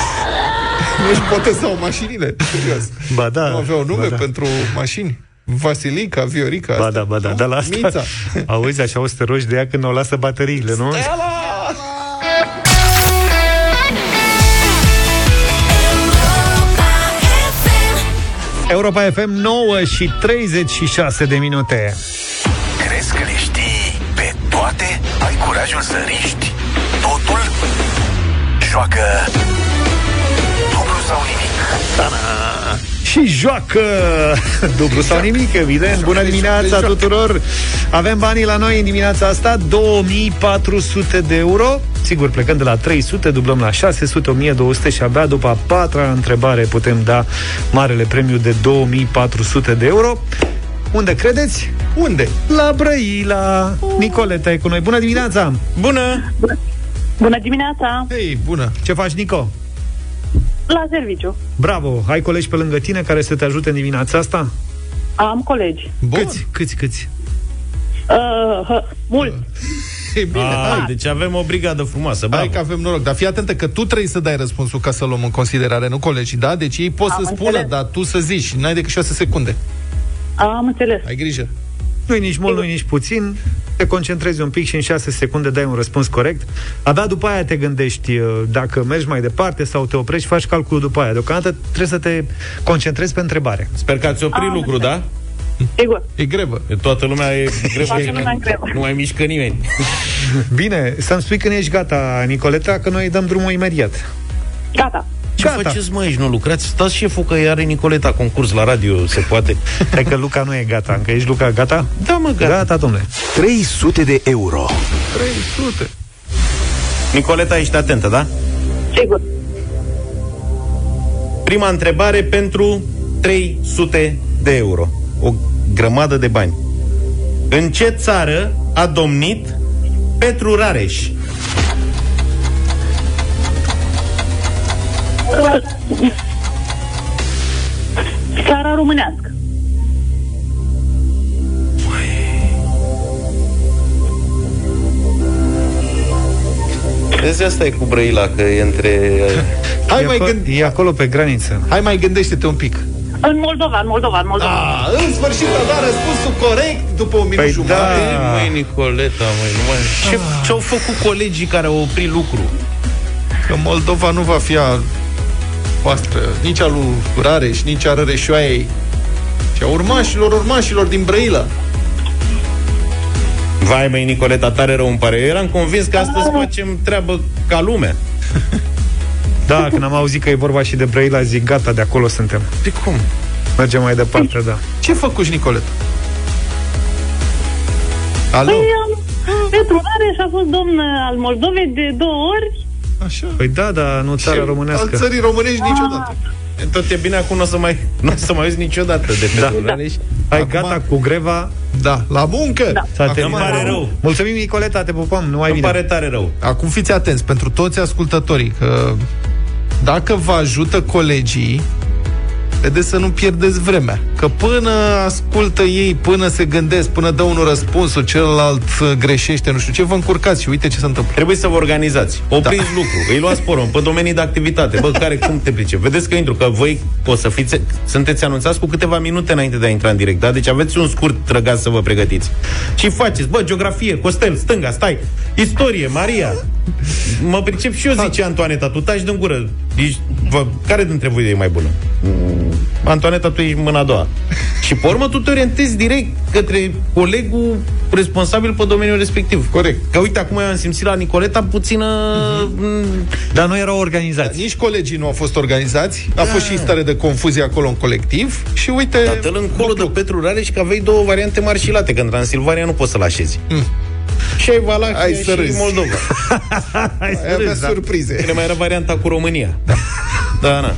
nu-și botezau mașinile, serios. Ba da. Nu aveau nume ba da. pentru mașini. Vasilica, Viorica, Ba asta, da, ba da, nu? dar la asta Mița. Auzi, așa o să te rogi de ea când o lasă bateriile, nu? Europa FM 9 și 36 de minute. Crezi că le știi pe toate? Ai curajul să riști totul? Joacă dublu sau nimic. Și joacă dublu sau nimic, evident. Bună dimineața tuturor! Avem banii la noi în dimineața asta, 2400 de euro. Sigur, plecând de la 300, dublăm la 600, 1200 și abia după a patra întrebare putem da marele premiu de 2400 de euro. Unde credeți? Unde? La Brăila. Nicoleta e cu noi. Bună dimineața! Bună! Bună dimineața! Hei, bună! Ce faci, Nico? La serviciu. Bravo! Ai colegi pe lângă tine care să te ajute în dimineața asta? Am colegi. Bun. Câți? Câți? Câți? Uh, hă, mult. E bine, A, hai. deci avem o brigadă frumoasă, bravo. Hai că avem noroc, dar fii atentă că tu trebuie să dai răspunsul ca să luăm în considerare, nu colegii, da? Deci ei pot Am să spună, înțeles. dar tu să zici, n-ai decât 6 secunde. Am înțeles. Ai grijă. Nu-i nici mult, nu-i nici puțin. Te concentrezi un pic și în 6 secunde dai un răspuns corect. Abia după aia te gândești uh, dacă mergi mai departe sau te oprești, faci calculul după aia. Deocamdată trebuie să te concentrezi pe întrebare. Sper că ați oprit Am lucru, da? Sigur. E grevă. E Toată lumea e greu. Toată lumea în grevă. Nu mai mișcă nimeni. Bine, să-mi spui când ești gata, Nicoleta, că noi dăm drumul imediat. Gata. Ce Gata. faceți, mă, aici nu lucrați? Stați șeful că are Nicoleta concurs la radio, se poate. Hai că Luca nu e gata. Încă ești Luca gata? Da, mă, gata. Gata, domnule. 300 de euro. 300. Nicoleta, ești atentă, da? Sigur. Prima întrebare pentru 300 de euro. O grămadă de bani. În ce țară a domnit Petru Rareș? Țara românească. Vezi, asta e cu Brăila, că e între... Hai e, mai acolo, gând... e acolo pe graniță. Hai mai gândește-te un pic. În Moldova, în Moldova, în Moldova. Ah, în sfârșit a dat răspunsul corect după un minut Păi jumătate. da. Măi, Nicoleta, măi, nu mai... Ce, ce-au făcut colegii care au oprit lucru? Că Moldova nu va fi a voastră, nici a lui Rareș, nici a Răreșoaiei, ci a urmașilor, urmașilor din Brăila. Vai, măi, Nicoleta, tare rău îmi pare. Eu eram convins că astăzi facem treabă ca lumea. Da, când am auzit că e vorba și de Brăila, zic, gata, de acolo suntem. De cum? Mergem mai departe, da. Ce făcuși, Nicoleta? Alo? Păi, um, Petru Rareș a fost domn al Moldovei de două ori. Așa. Păi da, dar nu țara Al românească. țării românești niciodată. Tot e bine, acum nu o să mai, nu o să mai auzi niciodată de Da. Petru Rareș. Hai, Acum- gata cu greva. Da, la muncă! Da. S-a Îmi terminat. pare rău. Mulțumim, Nicoleta, te pupăm, nu mai Îmi bine. pare tare rău. Acum fiți atenți pentru toți ascultătorii că dacă vă ajută colegii, vedeți să nu pierdeți vremea. Că până ascultă ei, până se gândesc, până dă unul răspunsul, celălalt uh, greșește, nu știu ce, vă încurcați și uite ce se întâmplă. Trebuie să vă organizați. Opriți da. lucru. Îi luați porum pe domenii de activitate. Bă, care cum te plice? Vedeți că intru, că voi o să fiți, sunteți anunțați cu câteva minute înainte de a intra în direct, da? Deci aveți un scurt trăgaz să vă pregătiți. Și faceți, bă, geografie, Costel, stânga, stai, istorie, Maria. Mă pricep și eu, zice Antoaneta, tu taci din gură. Ești, vă, care dintre voi e mai bună? Mm, Antoaneta, tu ești mâna a doua. Și pe urmă tu te orientezi direct către colegul responsabil pe domeniul respectiv. Corect. Că uite, acum eu am simțit la Nicoleta puțină... Uh-huh. Dar nu erau organizați. Nici colegii nu au fost organizați, a fost și stare de confuzie acolo în colectiv și uite... Dar dă încolo de Petru Rareș că aveai două variante mari și late, că în Transilvania nu poți să-l așezi. Mm. Și ai Valahia Hai să și râzi. Moldova. Hai să Ai avea râzi, da. surprize. Bine, mai era varianta cu România. Da, da na.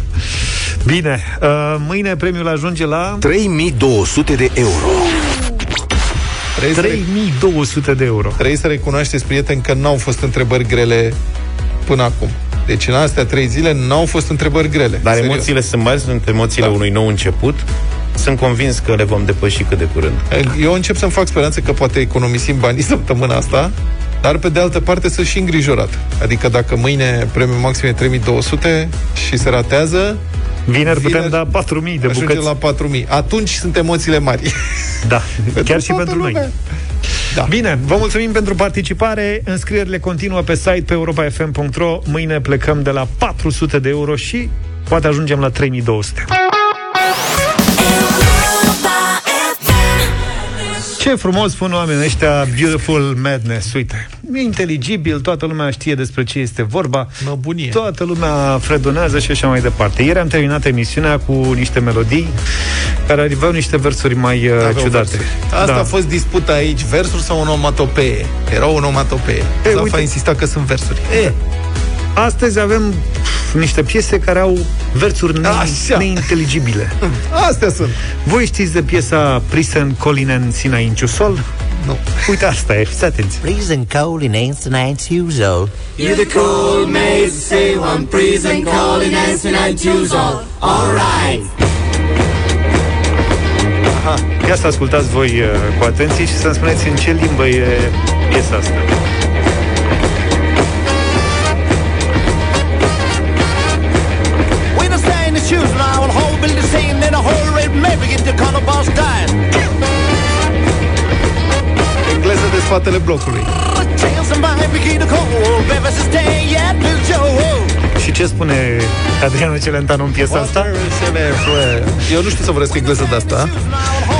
Bine, uh, mâine premiul ajunge la 3200 de euro. Trebuie să, re- 3200 de euro. trebuie să recunoașteți, prieteni, că n-au fost întrebări grele până acum. Deci în astea trei zile n-au fost întrebări grele. Dar Serios. emoțiile sunt mari, sunt emoțiile Da. unui nou început. Sunt convins că le vom depăși cât de curând. Eu încep să-mi fac speranțe că poate economisim banii săptămâna asta, dar pe de altă parte sunt și îngrijorat. Adică dacă mâine premiul maxim e 3200 și se ratează, Vineri putem Vineri da 4000 de ajunge bucăți. la 4000. Atunci sunt emoțiile mari. Da, chiar și toată pentru noi. lumea. Da. Bine, vă mulțumim pentru participare. Înscrierile continuă pe site pe europa.fm.ro. Mâine plecăm de la 400 de euro și poate ajungem la 3200. Ce frumos spun oamenii ăștia Beautiful Madness, uite E inteligibil, toată lumea știe despre ce este vorba Măbunie. Toată lumea fredonează și așa mai departe Ieri am terminat emisiunea cu niște melodii Care aveau niște versuri mai uh, Aveau ciudate versuri. Asta Da. a fost disputa aici, versuri sau onomatopee? Era o onomatopee. Zafa uite. a insistat că sunt versuri. E, astăzi avem pf, niște piese care au versuri ne- Așa. neinteligibile. Astea sunt. Voi știți de piesa Prisen Colinen Sina Inciusol? Nu. Uite, asta e, fiți atenți. Freezing cold in ancient Antuzo. You're the cold maze, say one freezing, calling us and I choose all. Alright. Aha. Ia să ascultați voi uh, cu atenție și să-mi spuneți în ce limbă e piesa asta. Bill Joe. Și ce spune Adriano Celentano în piesa asta? Eu nu știu să vorbesc engleză de asta,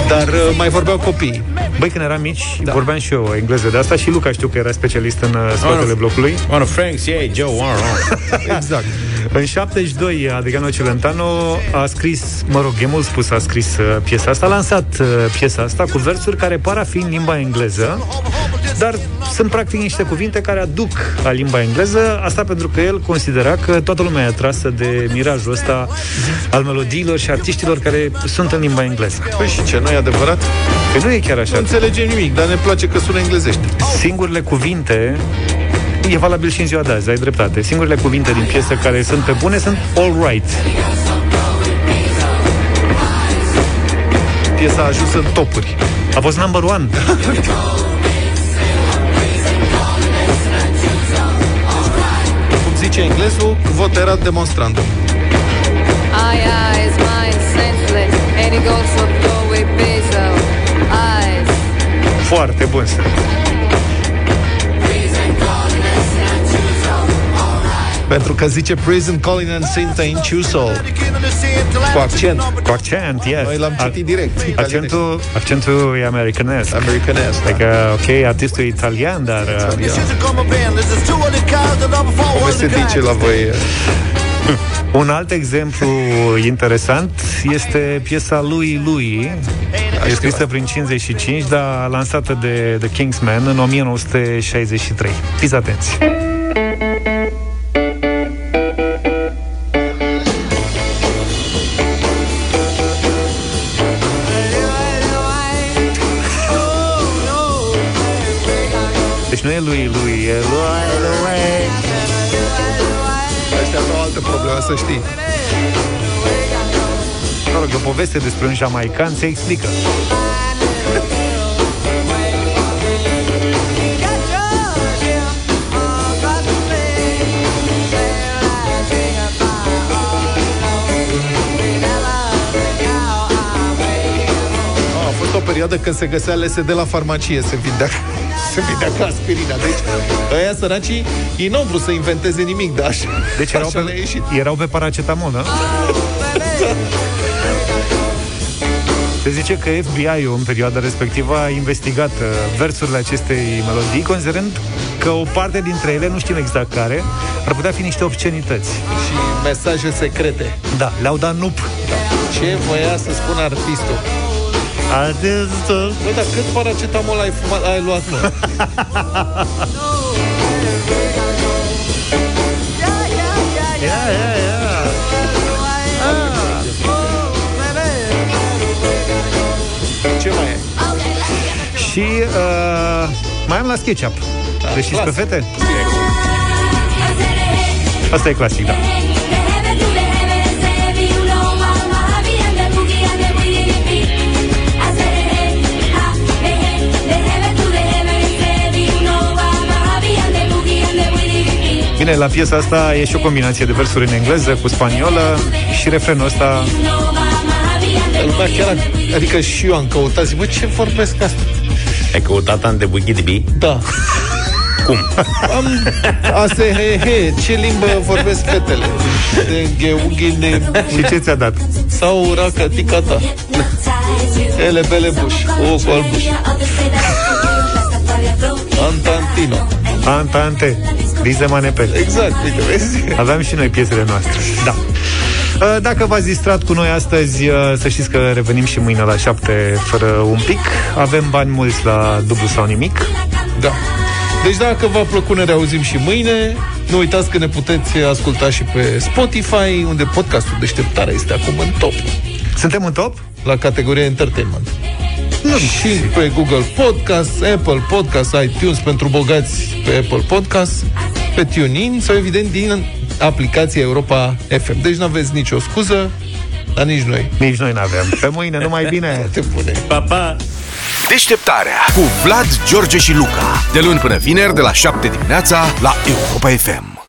dar uh, mai vorbeau copiii. Băi, când eram mici, da. vorbeam și eu engleză de asta și Luca știu că era specialist în uh, spatele Oh, blocului. One of Frank's, yeah, Joe, one, one. Exact. În 72, Adriano Celentano a scris, mă rog, e mult spus, a scris uh, piesa asta, a lansat uh, piesa asta cu versuri care par a fi în limba engleză, dar sunt practic niște cuvinte care aduc la limba engleză, asta pentru că el considera că toată lumea e atrasă de mirajul ăsta al melodiilor și artiștilor care sunt în limba engleză. Păi și ce, nu e adevărat? Că nu e chiar așa. Nu înțelegem nimic, dar ne place că sună englezește. Singurele cuvinte E valabil și în ziua de azi, ai dreptate. Singurele cuvinte din piesă care sunt pe bune sunt all right. Piesa a ajuns în topuri. A fost number one. zice englezul, vot era demonstrandum. Aye, aye, is mine senseless. And he goes for Broadway Bezo. Eyes. Foarte bun Pentru că zice Prison Calling and Saint in Chusol. Cu accent. Cu accent, yes. Noi l-am citit direct. Accentul, accentul e americanesc. Americanesc, Adică, ok, artistul e italian, dar... uh, Cum se zice la voi? Un alt exemplu interesant este piesa lui lui, e scrisă prin 55, dar lansată de The Kingsmen în 1963. Fiți atenți! Nu e lui lui, e lui lui. Asta e o altă problemă, să știi. Mă rog, o poveste despre un jamaican se explică. A, a fost o perioadă când se găsea LSD la farmacie, se vindea, se vindea ca aspirina. Deci, ăia săracii, ei nu au vrut să inventeze nimic, dar așa, Deci erau așa pe, le-a ieșit. erau pe paracetamol, da? Se zice că FBI-ul în perioada respectivă a investigat uh, versurile acestei melodii, considerând că o parte dintre ele, nu știm exact care, ar putea fi niște obscenități. Și mesaje secrete. Da, le-au dat nup. Ce voia să spună artistul? Artistul. Bă, dar cât paracetamol ai fumat, ai luat, mă? Ia, ia, ia. Ce mai e? Și uh, mai am la SketchUp. Le știți pe fete? Asta e clasic, da. Bine, la piesa asta e și o combinație de versuri în engleză cu spaniolă și refrenul ăsta Lumea chiar, a- adică și eu am căutat, zic, bă, ce vorbesc asta? Ai căutat an de Bughidibi? Da. Cum? Am ASHH, ce limbă vorbesc fetele? De gheughi, de... Și ce ți-a dat? Sau raca ticata. Ele bele buș, o cu albuș. Antantino. Antante, Lize Manepe. Exact, uite, vezi? Aveam și noi piesele noastre. Da. Uh, Dacă v-ați distrat cu noi astăzi, uh, să știți că revenim și mâine la 7 fără un pic. Avem bani mulți la dublu sau nimic. Da. Deci dacă v-a plăcut, ne reauzim și mâine. Nu uitați că ne puteți asculta și pe Spotify, unde podcastul Deșteptarea este acum în top. Suntem în top? La categoria Entertainment. Nu, și pe Google Podcast, Apple Podcast, iTunes pentru bogați pe Apple Podcast, pe TuneIn sau evident din aplicația Europa FM. Deci nu aveți nicio scuză, dar nici noi. Nici noi n-avem. Pe mâine, numai bine! Te pune. Pa, pa! Deșteptarea cu Vlad, George și Luca. De luni până vineri, de la 7 dimineața, la Europa FM.